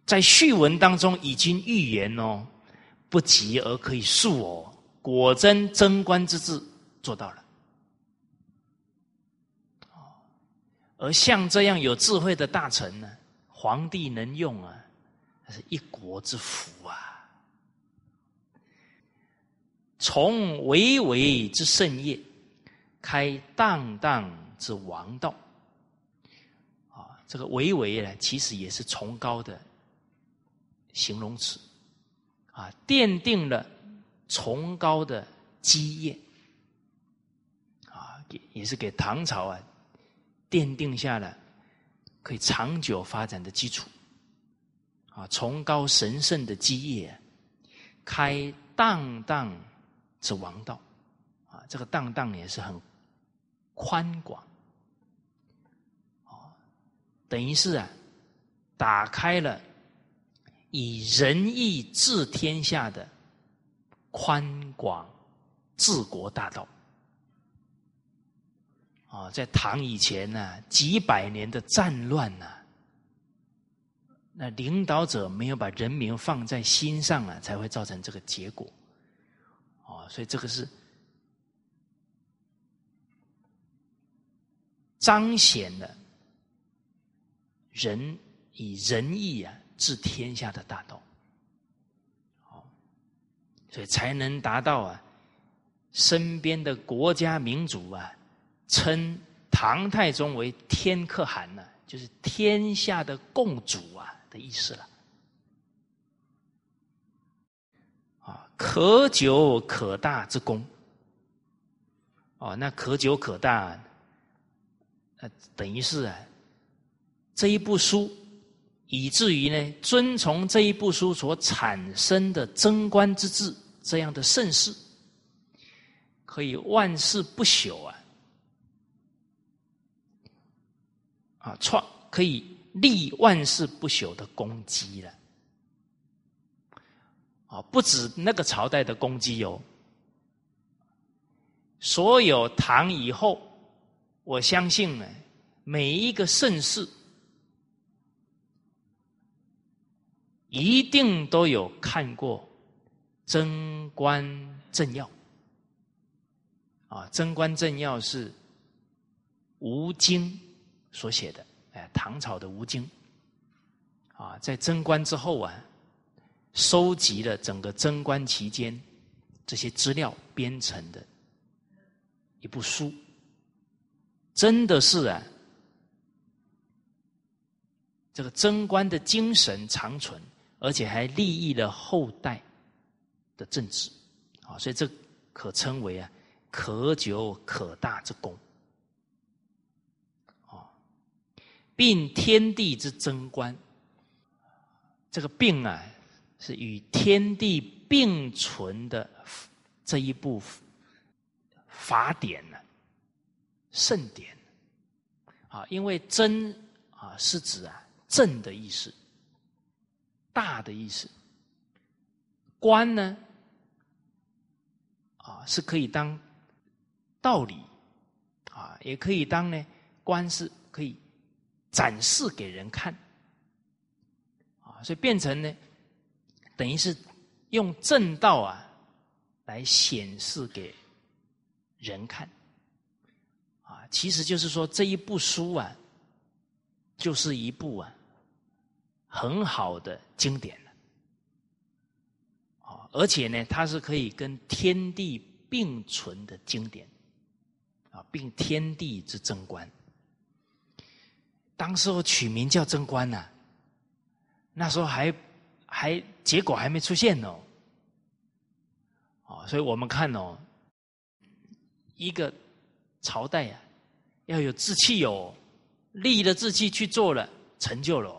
在序文当中已经预言哦，不急而可以速哦，果真贞观之治做到了。而像这样有智慧的大臣呢，皇帝能用啊，那是一国之福啊！从巍巍之盛业，开荡荡之王道。啊，这个巍巍呢，其实也是崇高的形容词，啊，奠定了崇高的基业，啊，也也是给唐朝啊。奠定下了可以长久发展的基础，啊，崇高神圣的基业，开荡荡之王道，啊，这个荡荡也是很宽广，哦，等于是啊，打开了以仁义治天下的宽广治国大道。啊，在唐以前呢，几百年的战乱呢，那领导者没有把人民放在心上啊，才会造成这个结果。啊，所以这个是彰显了人以仁义啊治天下的大道。好，所以才能达到啊，身边的国家民族啊。称唐太宗为天可汗呢，就是天下的共主啊的意思了。啊，可久可大之功。哦，那可久可大，等于是啊，这一部书，以至于呢，遵从这一部书所产生的贞观之治这样的盛世，可以万世不朽啊。啊，创可以立万世不朽的功绩了。啊，不止那个朝代的功绩哦，所有唐以后，我相信呢，每一个盛世一定都有看过《贞观政要》。啊，《贞观政要》是吴京。所写的，哎，唐朝的吴京，啊，在贞观之后啊，收集了整个贞观期间这些资料编成的一部书，真的是啊，这个贞观的精神长存，而且还利益了后代的政治，啊，所以这可称为啊可久可大之功啊。并天地之贞观，这个并啊，是与天地并存的这一部法典呢，圣典。啊，因为真啊是指啊正的意思，大的意思，观呢啊是可以当道理啊，也可以当呢观是可以。展示给人看，啊，所以变成呢，等于是用正道啊来显示给人看，其实就是说这一部书啊，就是一部啊很好的经典了，而且呢，它是可以跟天地并存的经典，啊，并天地之贞观。当时候取名叫贞观呐，那时候还还结果还没出现哦，哦，所以我们看哦，一个朝代呀，要有志气哦，立了志气去做了，成就了，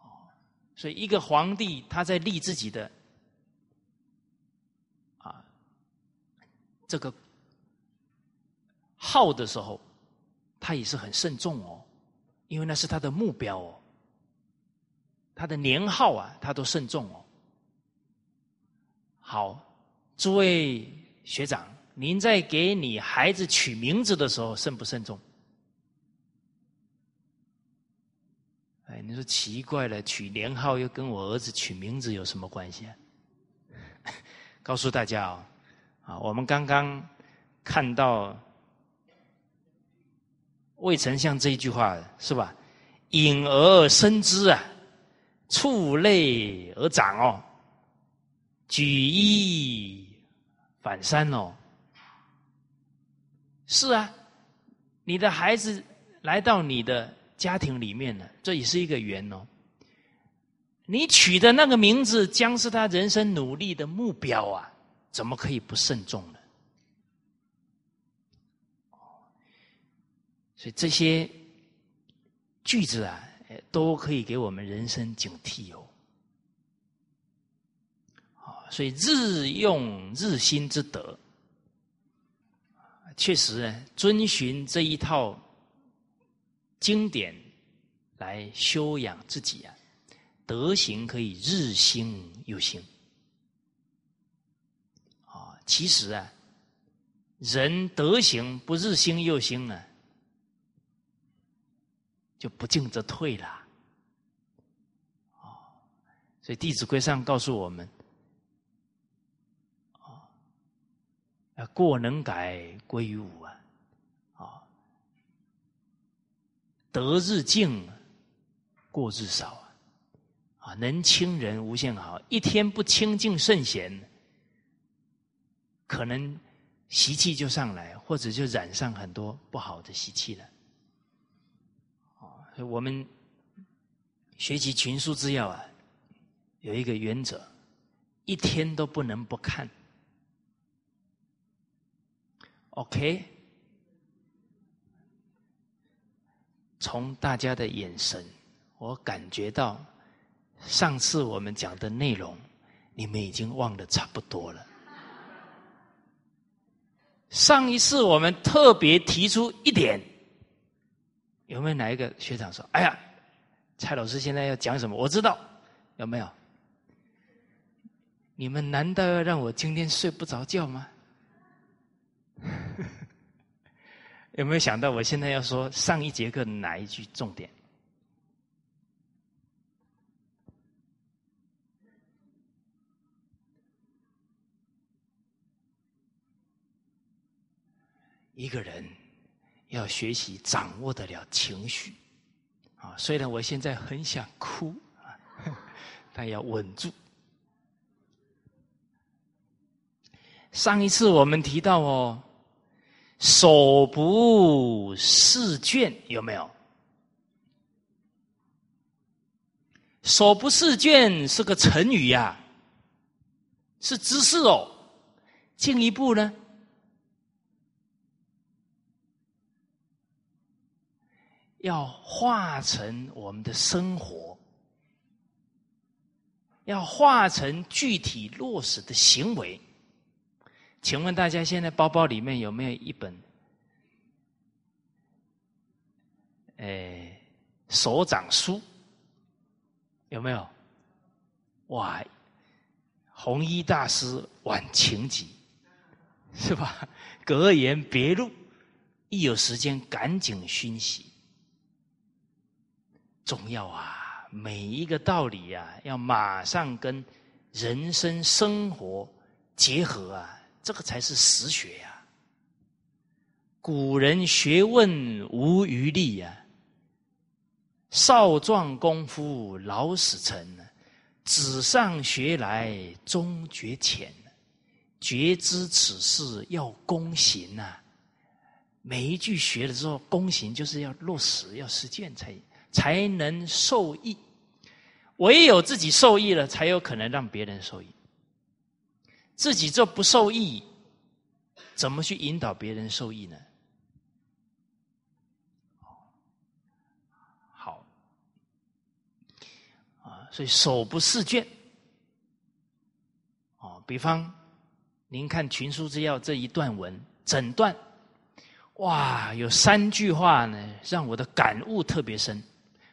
哦，所以一个皇帝他在立自己的啊这个。号的时候，他也是很慎重哦，因为那是他的目标哦。他的年号啊，他都慎重哦。好，诸位学长，您在给你孩子取名字的时候慎不慎重？哎，你说奇怪了，取年号又跟我儿子取名字有什么关系啊？告诉大家啊，啊，我们刚刚看到魏丞相这一句话是吧？隐而生之啊，触类而长哦，举一反三哦。是啊，你的孩子来到你的。家庭里面呢，这也是一个缘哦。你取的那个名字将是他人生努力的目标啊，怎么可以不慎重呢？所以这些句子啊，都可以给我们人生警惕哦。啊，所以日用日新之德，确实啊遵循这一套。经典来修养自己啊，德行可以日新又新。啊，其实啊，人德行不日新又新呢，就不进则退了。啊，所以《弟子规》上告诉我们，啊，过能改归于无啊。啊得日进，过日少啊！啊，能亲人无限好，一天不亲近圣贤，可能习气就上来，或者就染上很多不好的习气了。啊，我们学习群书之要啊，有一个原则，一天都不能不看。OK。从大家的眼神，我感觉到上次我们讲的内容，你们已经忘得差不多了。上一次我们特别提出一点，有没有哪一个学长说：“哎呀，蔡老师现在要讲什么？”我知道，有没有？你们难道要让我今天睡不着觉吗？有没有想到，我现在要说上一节课哪一句重点？一个人要学习掌握得了情绪啊！虽然我现在很想哭，但要稳住。上一次我们提到哦。手不释卷有没有？手不释卷是个成语呀，是知识哦。进一步呢，要化成我们的生活，要化成具体落实的行为。请问大家现在包包里面有没有一本，哎，手掌书？有没有？哇，弘一大师晚晴集，是吧？格言别录，一有时间赶紧熏习。重要啊！每一个道理呀，要马上跟人生生活结合啊。这个才是实学呀！古人学问无余力呀，少壮功夫老死成，纸上学来终觉浅，觉知此事要躬行呐。每一句学了之后，躬行就是要落实，要实践，才才能受益。唯有自己受益了，才有可能让别人受益。自己这不受益，怎么去引导别人受益呢？好，啊，所以手不释卷，哦，比方您看《群书之要》这一段文，整段，哇，有三句话呢，让我的感悟特别深，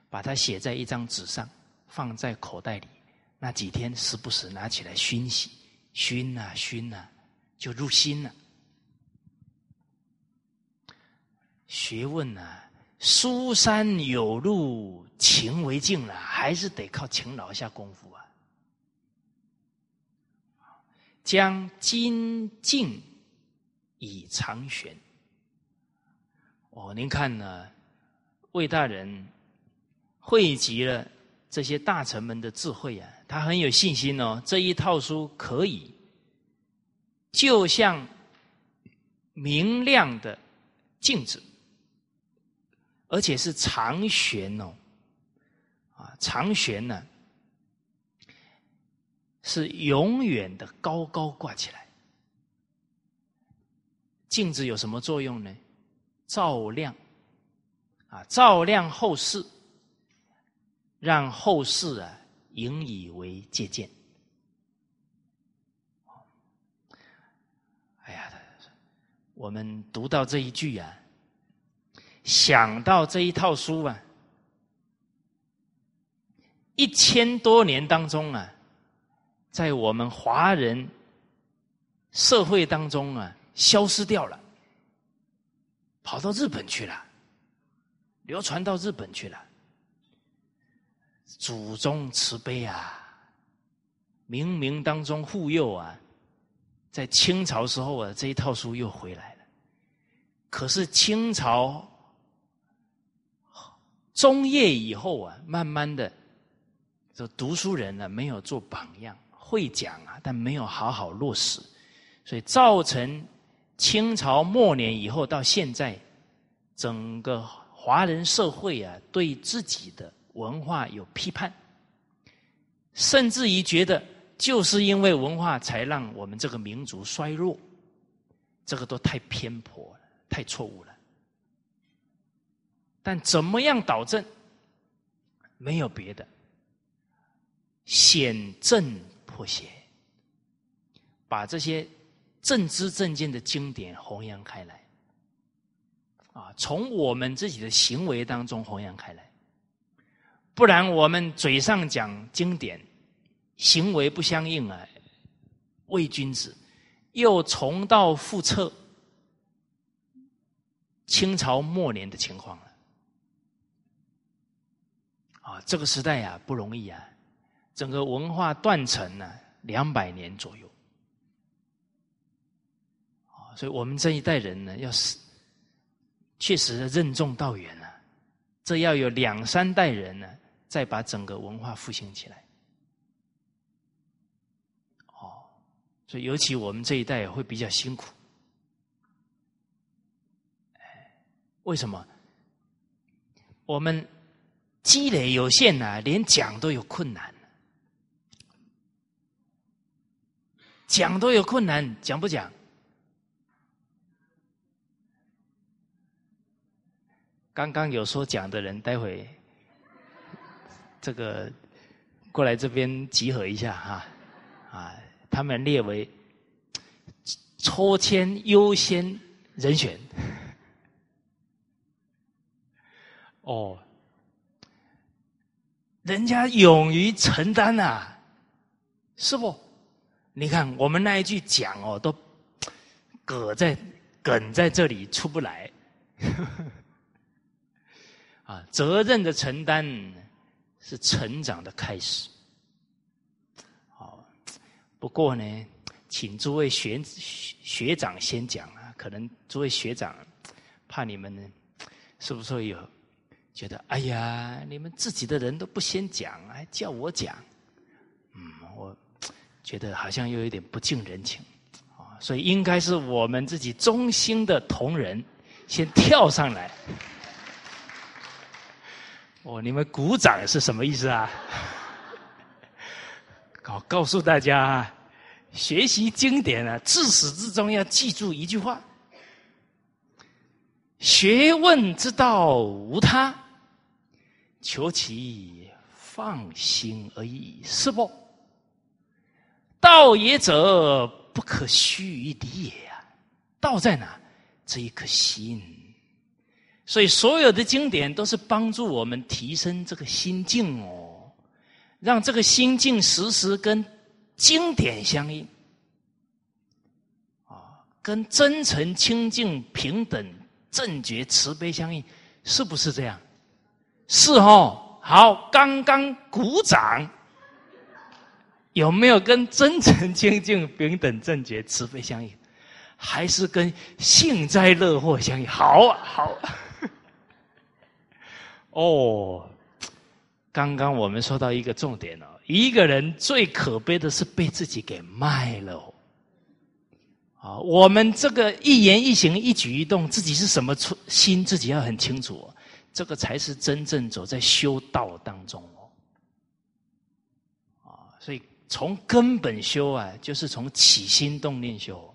把它写在一张纸上，放在口袋里，那几天时不时拿起来熏洗，熏啊熏啊，就入心了。学问啊，书山有路勤为径啊，还是得靠勤劳下功夫啊。将精进以长玄。哦，您看呢？魏大人汇集了这些大臣们的智慧啊，他很有信心哦。这一套书可以，就像明亮的镜子。而且是长悬哦，啊，长悬呢，是永远的高高挂起来。镜子有什么作用呢？照亮，啊，照亮后世，让后世啊引以为借鉴。哎呀，我们读到这一句啊。想到这一套书啊，一千多年当中啊，在我们华人社会当中啊，消失掉了，跑到日本去了，流传到日本去了。祖宗慈悲啊，冥冥当中护佑啊，在清朝时候啊，这一套书又回来了。可是清朝。中叶以后啊，慢慢的，这读书人呢没有做榜样，会讲啊，但没有好好落实，所以造成清朝末年以后到现在，整个华人社会啊，对自己的文化有批判，甚至于觉得就是因为文化才让我们这个民族衰弱，这个都太偏颇了，太错误了。但怎么样导正？没有别的，显正破邪，把这些正知正见的经典弘扬开来，啊，从我们自己的行为当中弘扬开来，不然我们嘴上讲经典，行为不相应啊，伪君子，又重蹈覆辙，清朝末年的情况了。啊，这个时代呀不容易啊，整个文化断层呢两百年左右，啊，所以我们这一代人呢，要是确实任重道远啊，这要有两三代人呢，再把整个文化复兴起来。哦，所以尤其我们这一代会比较辛苦，为什么？我们。积累有限呐，连讲都有困难。讲都有困难，讲不讲？刚刚有说讲的人，待会这个过来这边集合一下哈，啊，他们列为抽签优先人选。哦。人家勇于承担呐，是不？你看我们那一句讲哦，都搁在梗在这里出不来。啊，责任的承担是成长的开始。好，不过呢，请诸位学学长先讲啊，可能诸位学长怕你们呢，是不是有？觉得哎呀，你们自己的人都不先讲，还叫我讲，嗯，我觉得好像又有点不近人情啊，所以应该是我们自己中心的同仁先跳上来。哦，你们鼓掌是什么意思啊？告告诉大家，学习经典啊，自始至终要记住一句话：学问之道无他。求其放心而已，是不？道也者，不可虚于理也啊！道在哪？这一颗心。所以，所有的经典都是帮助我们提升这个心境哦。让这个心境时时跟经典相应，啊，跟真诚、清净、平等、正觉、慈悲相应，是不是这样？是哦。好，刚刚鼓掌，有没有跟真诚、清净、平等、正觉、慈悲相应？还是跟幸灾乐祸相应？好啊，好。哦，刚刚我们说到一个重点哦，一个人最可悲的是被自己给卖了。啊，我们这个一言一行、一举一动，自己是什么出心，自己要很清楚。这个才是真正走在修道当中哦，啊，所以从根本修啊，就是从起心动念修，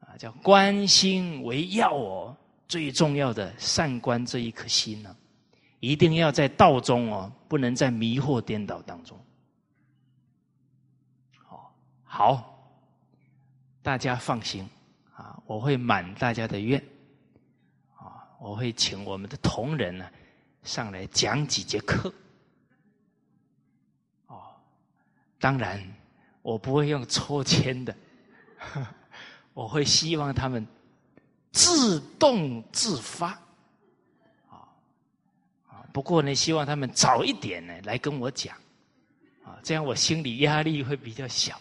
啊，叫观心为要哦，最重要的善观这一颗心呢，一定要在道中哦，不能在迷惑颠倒当中。好，好，大家放心啊，我会满大家的愿啊。我会请我们的同仁呢上来讲几节课。哦，当然我不会用抽签的，我会希望他们自动自发。啊啊，不过呢，希望他们早一点呢来跟我讲，啊，这样我心理压力会比较小。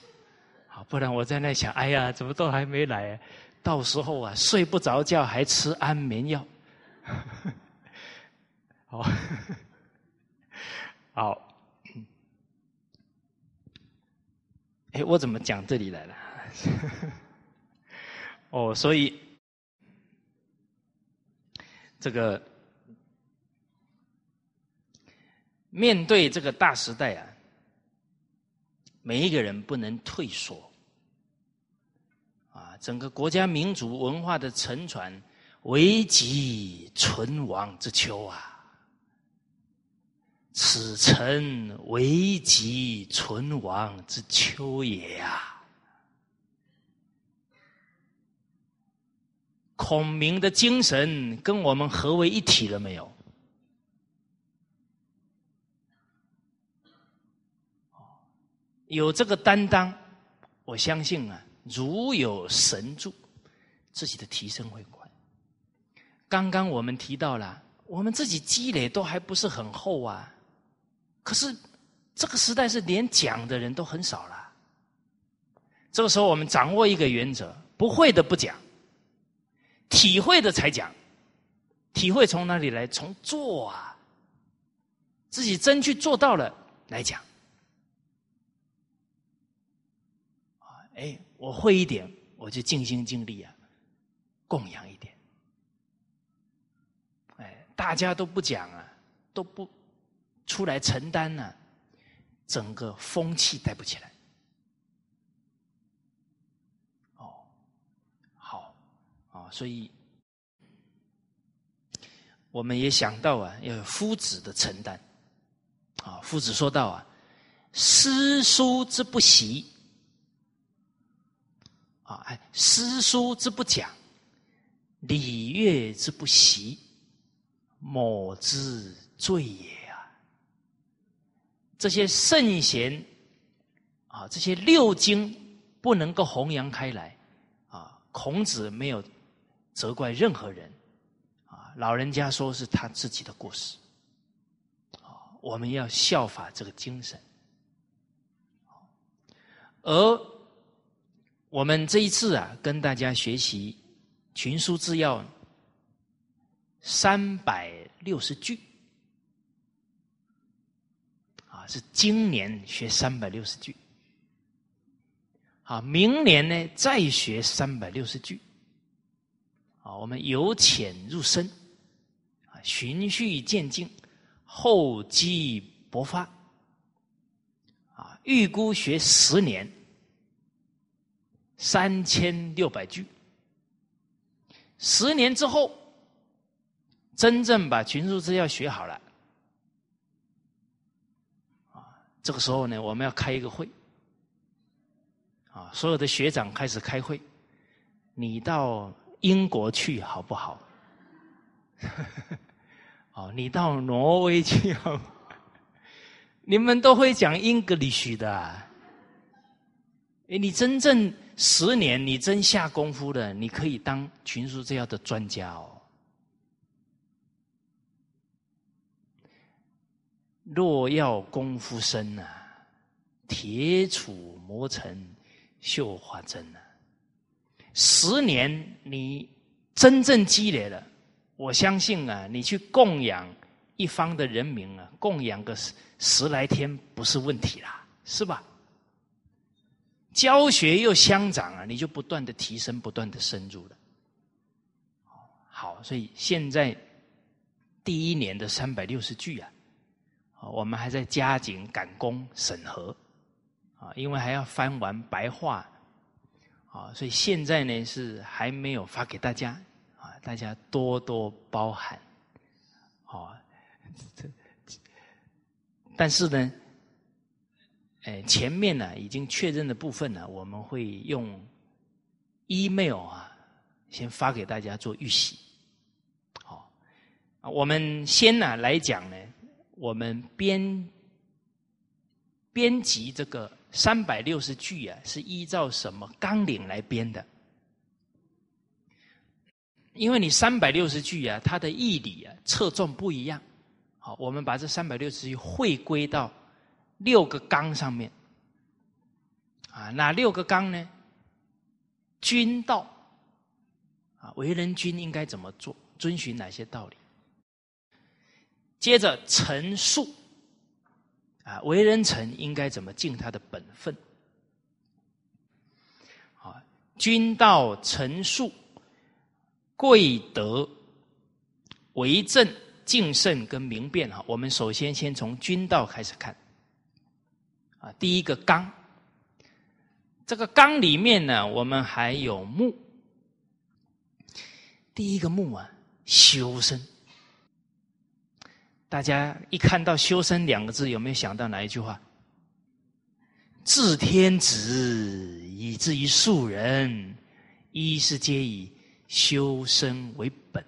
啊，不然我在那想，哎呀，怎么都还没来？到时候啊，睡不着觉，还吃安眠药。好，好，哎，我怎么讲这里来了？哦，所以这个面对这个大时代啊，每一个人不能退缩啊，整个国家民族文化的沉船。危急存亡之秋啊！此诚危急存亡之秋也啊！孔明的精神跟我们合为一体了没有？有这个担当，我相信啊，如有神助，自己的提升会快。刚刚我们提到了，我们自己积累都还不是很厚啊，可是这个时代是连讲的人都很少了。这个时候，我们掌握一个原则：不会的不讲，体会的才讲。体会从哪里来？从做啊，自己真去做到了来讲。啊，哎，我会一点，我就尽心尽力啊，供养一点。哎大家都不讲啊，都不出来承担呢，整个风气带不起来。哦，好啊，所以我们也想到啊，要有夫子的承担。啊，夫子说到啊，诗书之不习，啊，哎，诗书之不讲，礼乐之不习。莫之罪也啊！这些圣贤啊，这些六经不能够弘扬开来啊。孔子没有责怪任何人啊，老人家说是他自己的故事啊。我们要效法这个精神，而我们这一次啊，跟大家学习《群书治要》。三百六十句啊，是今年学三百六十句，啊，明年呢再学三百六十句，我们由浅入深，啊，循序渐进，厚积薄发，啊，预估学十年，三千六百句，十年之后。真正把群书之要学好了，啊，这个时候呢，我们要开一个会，啊，所有的学长开始开会，你到英国去好不好？哦，你到挪威去好？你们都会讲 English 的，哎，你真正十年，你真下功夫的，你可以当群书这样的专家哦。若要功夫深啊，铁杵磨成绣花针啊。十年你真正积累了，我相信啊，你去供养一方的人民啊，供养个十十来天不是问题啦，是吧？教学又相长啊，你就不断的提升，不断的深入了。好，所以现在第一年的三百六十句啊，我们还在加紧赶工审核啊，因为还要翻完白话。啊，所以现在呢是还没有发给大家啊，大家多多包涵。哦，但是呢，哎，前面呢已经确认的部分呢，我们会用 email 啊，先发给大家做预习。好，我们先呢来讲呢，我们编编辑这个。三百六十句啊，是依照什么纲领来编的？因为你三百六十句啊，它的义理啊侧重不一样。好，我们把这三百六十句汇归到六个纲上面。啊，哪六个纲呢？君道啊，为人君应该怎么做？遵循哪些道理？接着陈述。啊，为人臣应该怎么尽他的本分？啊，君道臣术、贵德、为政、敬慎跟明辨哈。我们首先先从君道开始看。啊，第一个纲，这个纲里面呢，我们还有目。第一个目啊，修身。大家一看到“修身”两个字，有没有想到哪一句话？“治天子以至于庶人，一是皆以修身为本。”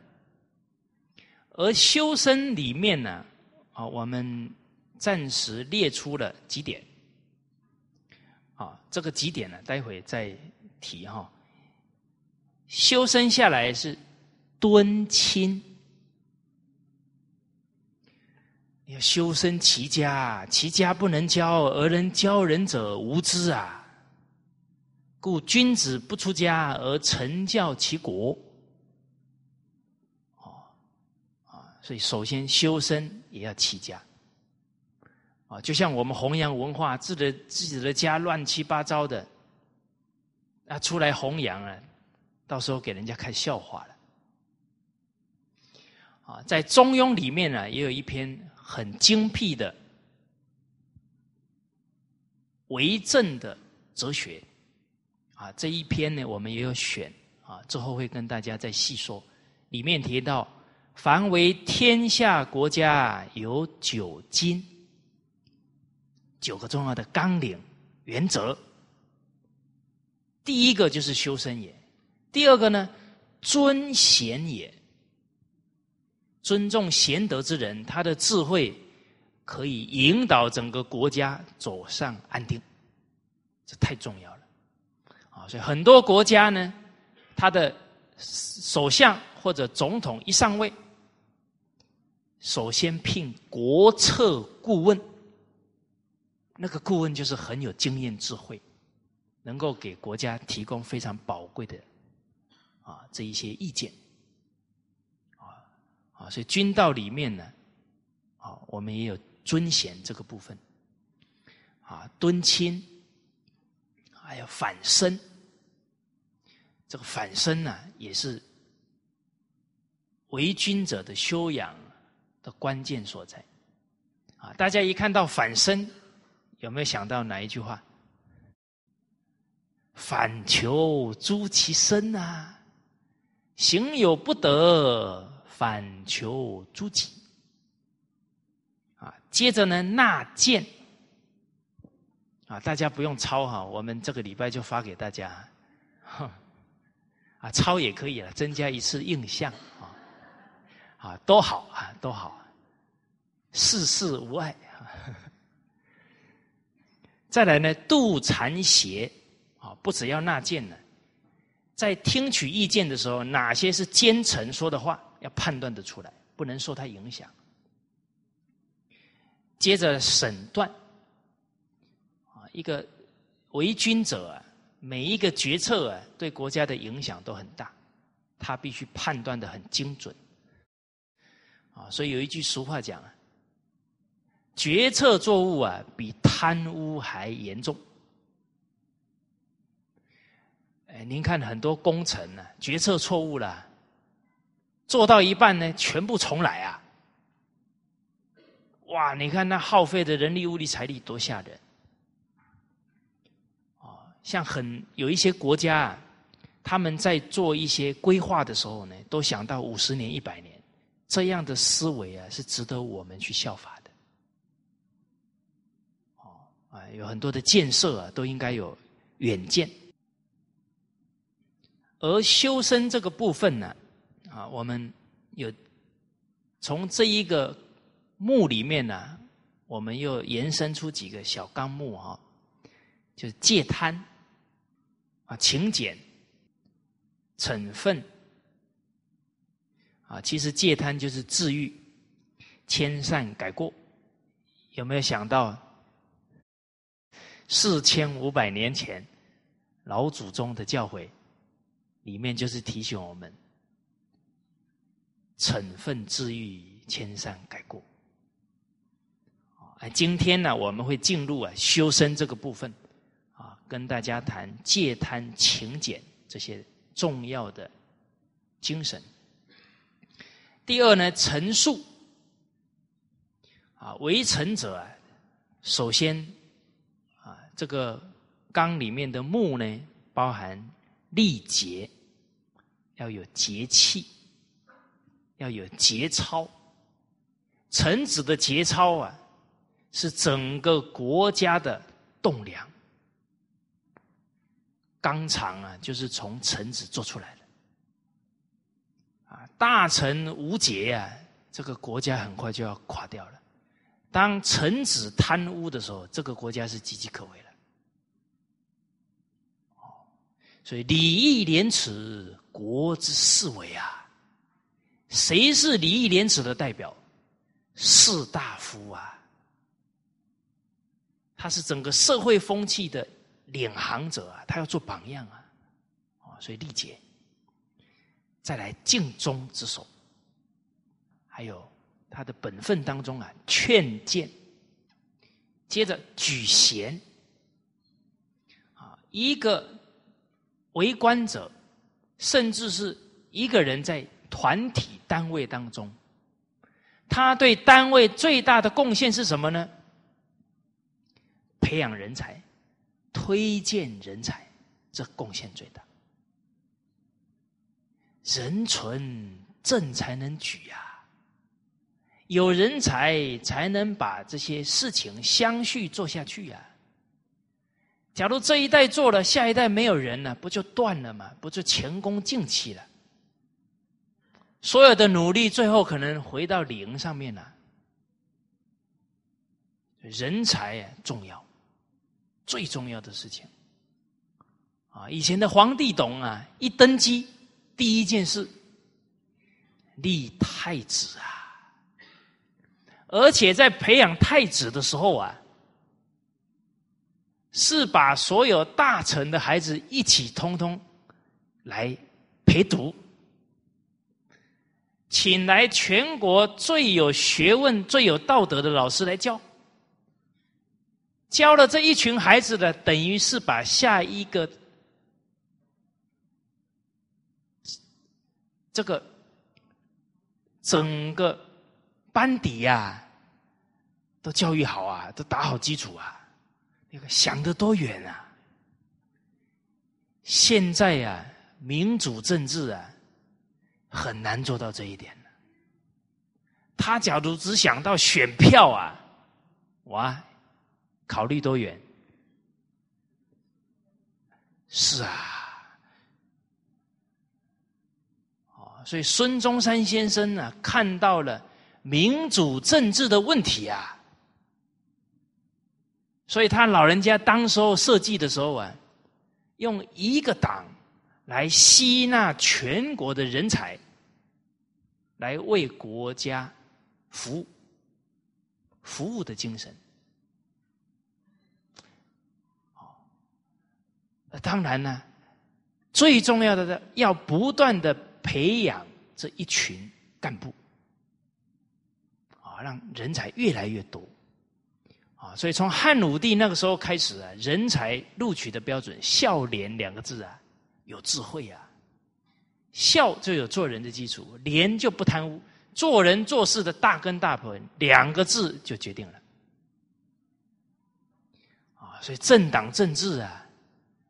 而修身里面呢，啊，我们暂时列出了几点。啊，这个几点呢，待会再提哈。修身下来是敦亲。要修身齐家，齐家不能教，而能教人者无知啊！故君子不出家而成教其国。哦，啊，所以首先修身也要齐家。啊，就像我们弘扬文化，自的自己的家乱七八糟的，啊，出来弘扬啊，到时候给人家看笑话了。啊，在《中庸》里面呢，也有一篇。很精辟的为政的哲学啊，这一篇呢，我们也有选啊，之后会跟大家再细说。里面提到，凡为天下国家有九经，九个重要的纲领原则。第一个就是修身也，第二个呢，尊贤也。尊重贤德之人，他的智慧可以引导整个国家走上安定，这太重要了啊！所以很多国家呢，他的首相或者总统一上位，首先聘国策顾问，那个顾问就是很有经验、智慧，能够给国家提供非常宝贵的啊这一些意见。啊，所以君道里面呢，啊，我们也有尊贤这个部分，啊，敦亲，还有反身，这个反身呢，也是为君者的修养的关键所在。啊，大家一看到反身，有没有想到哪一句话？反求诸其身啊，行有不得。反求诸己，啊，接着呢纳谏，啊，大家不用抄哈，我们这个礼拜就发给大家，啊，抄也可以了，增加一次印象。啊，啊，都好啊，都好，事事无碍，再来呢，度禅邪。啊，不只要纳谏呢，在听取意见的时候，哪些是奸臣说的话，要判断的出来，不能受他影响。接着审断啊，一个为君者啊，每一个决策啊，对国家的影响都很大，他必须判断的很精准啊。所以有一句俗话讲啊。决策作物啊，比贪污还严重。哎，您看很多工程呢，决策错误了，做到一半呢，全部重来啊！哇，你看那耗费的人力、物力、财力多吓人！哦，像很有一些国家啊，他们在做一些规划的时候呢，都想到五十年、一百年，这样的思维啊，是值得我们去效法的。哦啊。有很多的建设啊，都应该有远见。而修身这个部分呢，啊我们有从这一个目里面呢，我们又延伸出几个小纲目哈，就是戒贪啊、勤俭、惩愤啊。其实戒贪就是治愈、迁善改过。有没有想到？四千五百年前，老祖宗的教诲里面就是提醒我们：惩愤治愈，千善改过。啊，今天呢，我们会进入啊修身这个部分，啊，跟大家谈戒贪勤俭这些重要的精神。第二呢，陈述啊，为臣者啊，首先啊。这个缸里面的木呢，包含力节，要有节气，要有节操。臣子的节操啊，是整个国家的栋梁。纲常啊，就是从臣子做出来的。啊，大臣无节呀，这个国家很快就要垮掉了。当臣子贪污的时候，这个国家是岌岌可危了。哦所以礼义廉耻，国之四维啊！谁是礼义廉耻的代表？士大夫啊！他是整个社会风气的领航者啊！他要做榜样啊！啊，所以礼节，再来敬忠之守，还有他的本分当中啊，劝谏，接着举贤啊，一个。为官者，甚至是一个人在团体单位当中，他对单位最大的贡献是什么呢？培养人才，推荐人才，这贡献最大。人存政才能举呀，有人才才能把这些事情相续做下去呀。假如这一代做了，下一代没有人了，不就断了吗？不就前功尽弃了？所有的努力最后可能回到零上面了。人才啊，重要，最重要的事情啊！以前的皇帝懂啊，一登基第一件事立太子啊，而且在培养太子的时候啊。是把所有大臣的孩子一起通通来陪读，请来全国最有学问、最有道德的老师来教，教了这一群孩子的，等于是把下一个这个整个班底呀，都教育好啊，都打好基础啊。那个想得多远啊！现在呀，民主政治啊，很难做到这一点他假如只想到选票啊，哇，考虑多远？是啊，哦，所以孙中山先生呢，看到了民主政治的问题啊。所以他老人家当时候设计的时候啊，用一个党来吸纳全国的人才，来为国家服务，服务的精神。当然呢，最重要的是要不断的培养这一群干部，啊，让人才越来越多，啊，所以从汉武帝那个时候开始啊，人才录取的标准“孝廉”两个字啊，有智慧啊，孝就有做人的基础，廉就不贪污，做人做事的大根大本，两个字就决定了，啊，所以政党政治啊。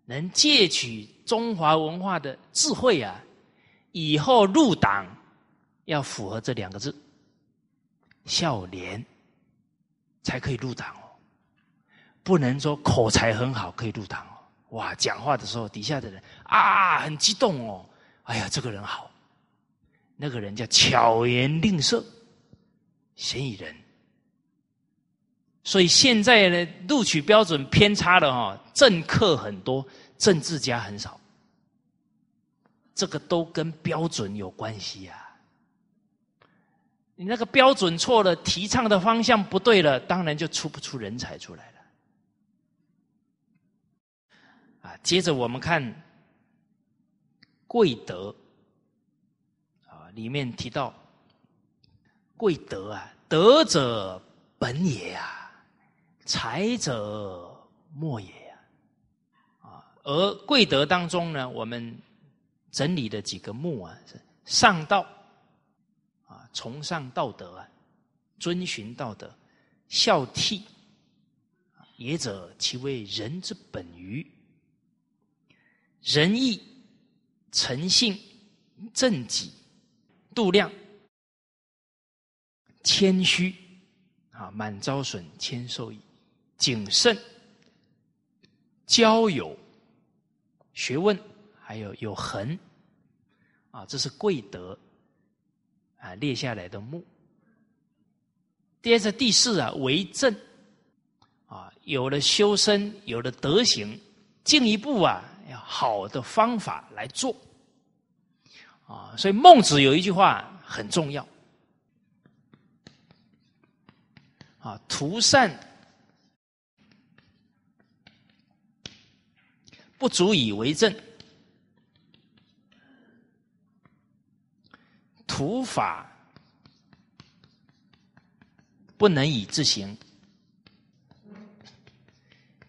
能借取中华文化的智慧啊，以后入党要符合这两个字，孝廉才可以入党哦。不能说口才很好可以入党哦。哇，讲话的时候底下的人啊很激动哦。哎呀，这个人好，那个人叫巧言令色，嫌疑人。所以现在呢，录取标准偏差了哈，政客很多，政治家很少，这个都跟标准有关系呀。你那个标准错了，提倡的方向不对了，当然就出不出人才出来了。啊，接着我们看贵德啊，里面提到贵德啊，德者本也啊。才者末也呀，啊！而贵德当中呢，我们整理的几个目啊，是上道啊，崇尚道德啊，遵循道德，孝悌，也者其为人之本于仁义、诚信、正己、度量、谦虚啊，满招损，谦受益。谨慎、交友、学问，还有有恒，啊，这是贵德啊列下来的目。接着第四啊，为政啊，有了修身，有了德行，进一步啊，要好的方法来做啊。所以孟子有一句话很重要啊，图善。不足以为政，土法不能以自行。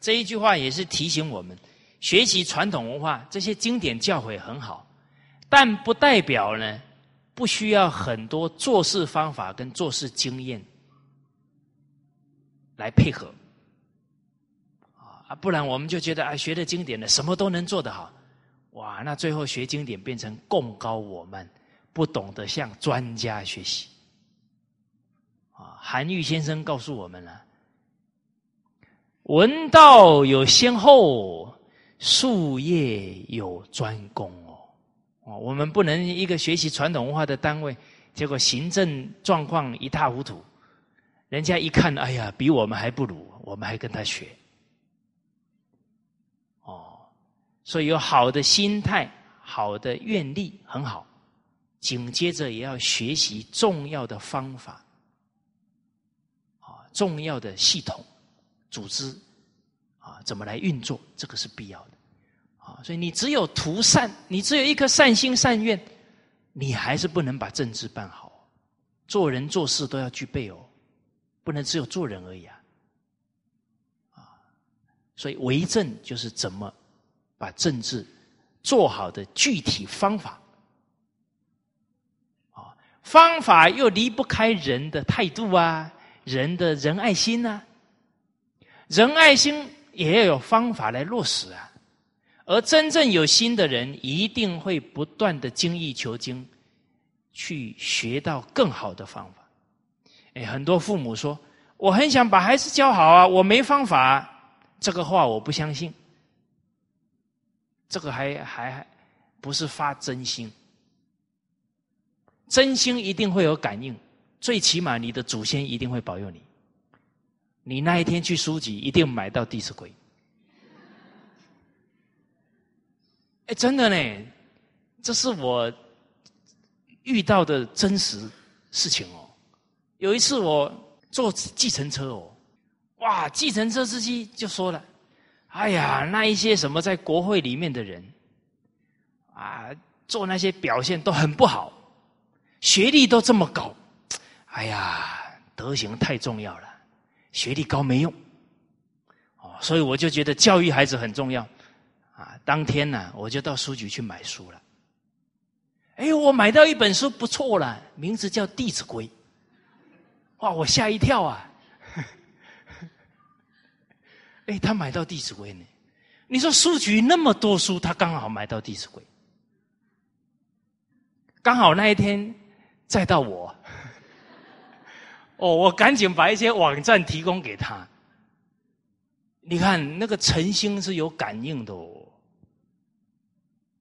这一句话也是提醒我们，学习传统文化这些经典教诲很好，但不代表呢不需要很多做事方法跟做事经验来配合。啊，不然我们就觉得啊，学的经典的什么都能做得好，哇，那最后学经典变成贡高我们，不懂得向专家学习。啊，韩愈先生告诉我们了，文道有先后，术业有专攻哦。哦，我们不能一个学习传统文化的单位，结果行政状况一塌糊涂，人家一看，哎呀，比我们还不如，我们还跟他学。哦所以有好的心态、好的愿力很好，紧接着也要学习重要的方法，啊，重要的系统、组织，啊，怎么来运作，这个是必要的，啊，所以你只有图善，你只有一颗善心善愿，你还是不能把政治办好，做人做事都要具备哦，不能只有做人而已啊，啊，所以为政就是怎么。把政治做好的具体方法，啊，方法又离不开人的态度啊，人的仁爱心呐，仁爱心也要有方法来落实啊。而真正有心的人，一定会不断的精益求精，去学到更好的方法。哎，很多父母说：“我很想把孩子教好啊，我没方法。”这个话我不相信。这个还还不是发真心，真心一定会有感应，最起码你的祖先一定会保佑你。你那一天去书籍一定买到《弟子规》。哎，真的呢，这是我遇到的真实事情哦。有一次我坐计程车哦，哇，计程车司机就说了：“哎呀，那一些什么在国会里面的人，啊，做那些表现都很不好，学历都这么高，哎呀，德行太重要了，学历高没用。”哦，所以我就觉得教育孩子很重要。啊，当天呢，我就到书局去买书了。哎，我买到一本书不错了，名字叫《弟子规》。哇！我吓一跳啊！哎，他买到《弟子规》呢？你说书局那么多书，他刚好买到《弟子规》，刚好那一天再到我。哦，我赶紧把一些网站提供给他。你看，那个诚心是有感应的哦，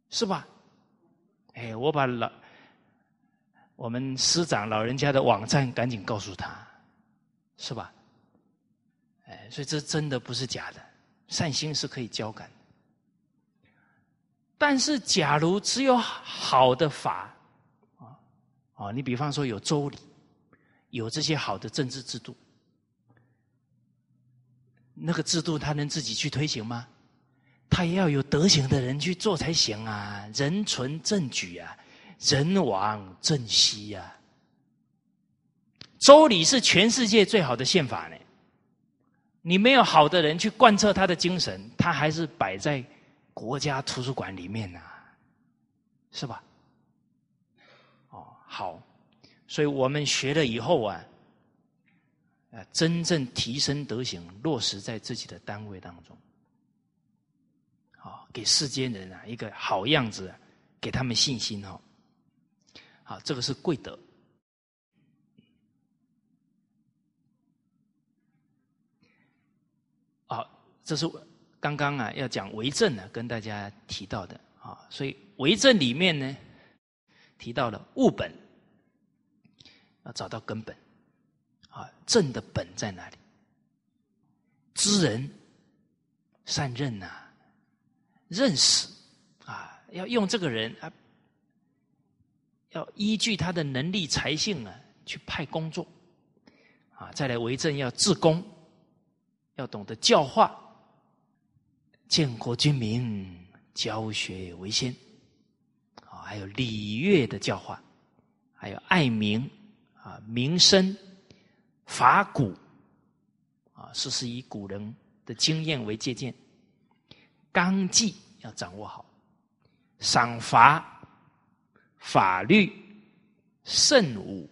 是吧？哎，我把老。我们师长老人家的网站，赶紧告诉他，是吧？哎，所以这真的不是假的，善心是可以交感。但是，假如只有好的法，啊啊，你比方说有周礼，有这些好的政治制度，那个制度他能自己去推行吗？他也要有德行的人去做才行啊，人存正举啊。人亡政息呀！周礼是全世界最好的宪法呢。你没有好的人去贯彻他的精神，他还是摆在国家图书馆里面呐，是吧？哦，好，所以我们学了以后啊，啊，真正提升德行，落实在自己的单位当中，好，给世间人啊一个好样子，给他们信心哦。好，这个是贵德。好，这是刚刚啊要讲为政呢，跟大家提到的啊，所以为政里面呢提到了物本，要找到根本啊，正的本在哪里？知人善任呐，认识啊，要用这个人啊。要依据他的能力才性呢，去派工作，啊，再来为政要治公，要懂得教化，建国军民，教学为先，啊，还有礼乐的教化，还有爱民，啊，民生，法古，啊，是是以古人的经验为借鉴，纲纪要掌握好，赏罚。法律、圣武，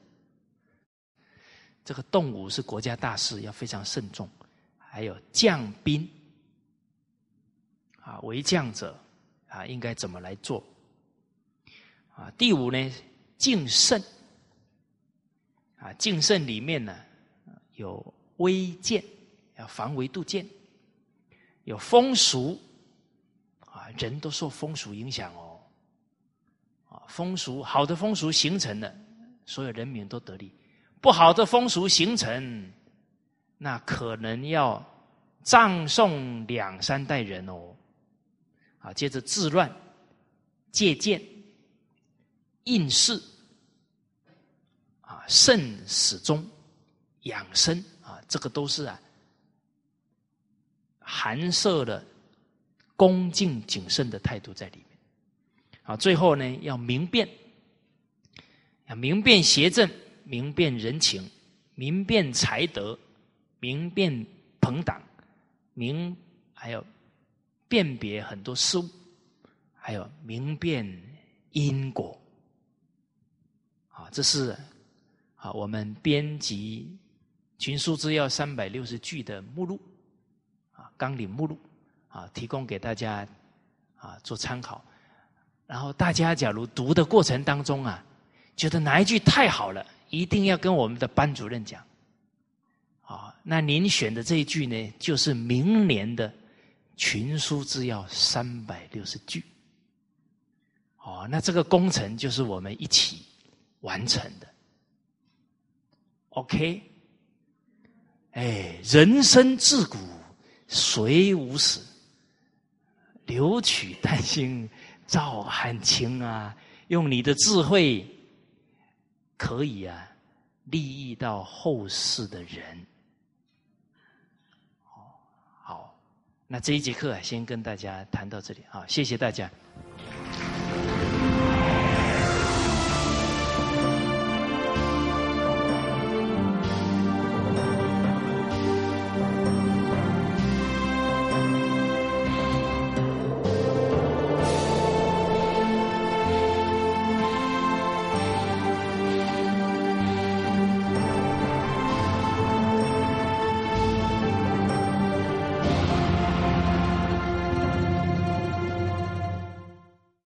这个动武是国家大事，要非常慎重。还有将兵，啊，为将者啊，应该怎么来做？啊，第五呢，敬慎，啊，敬慎里面呢有威谏，要防微杜渐；有风俗，啊，人都受风俗影响哦。啊风俗好的风俗形成了，所有人民都得利；不好的风俗形成，那可能要葬送两三代人哦。啊，接着治乱、借鉴、应试，慎始终、养生啊，这个都是啊，含摄的恭敬谨慎的态度在里面。啊，最后呢，要明辨，要明辨邪正，明辨人情，明辨才德，明辨朋党，明还有辨别很多事物，还有明辨因果。啊，这是啊，我们编辑《群书之要》三百六十句的目录，啊，纲领目录，啊，提供给大家啊做参考。然后大家假如读的过程当中啊，觉得哪一句太好了，一定要跟我们的班主任讲。啊，那您选的这一句呢，就是明年的群书之要三百六十句。哦，那这个工程就是我们一起完成的。OK，哎，人生自古谁无死？留取丹心照汗青啊！用你的智慧，可以啊，利益到后世的人。好，那这一节课先跟大家谈到这里啊，谢谢大家。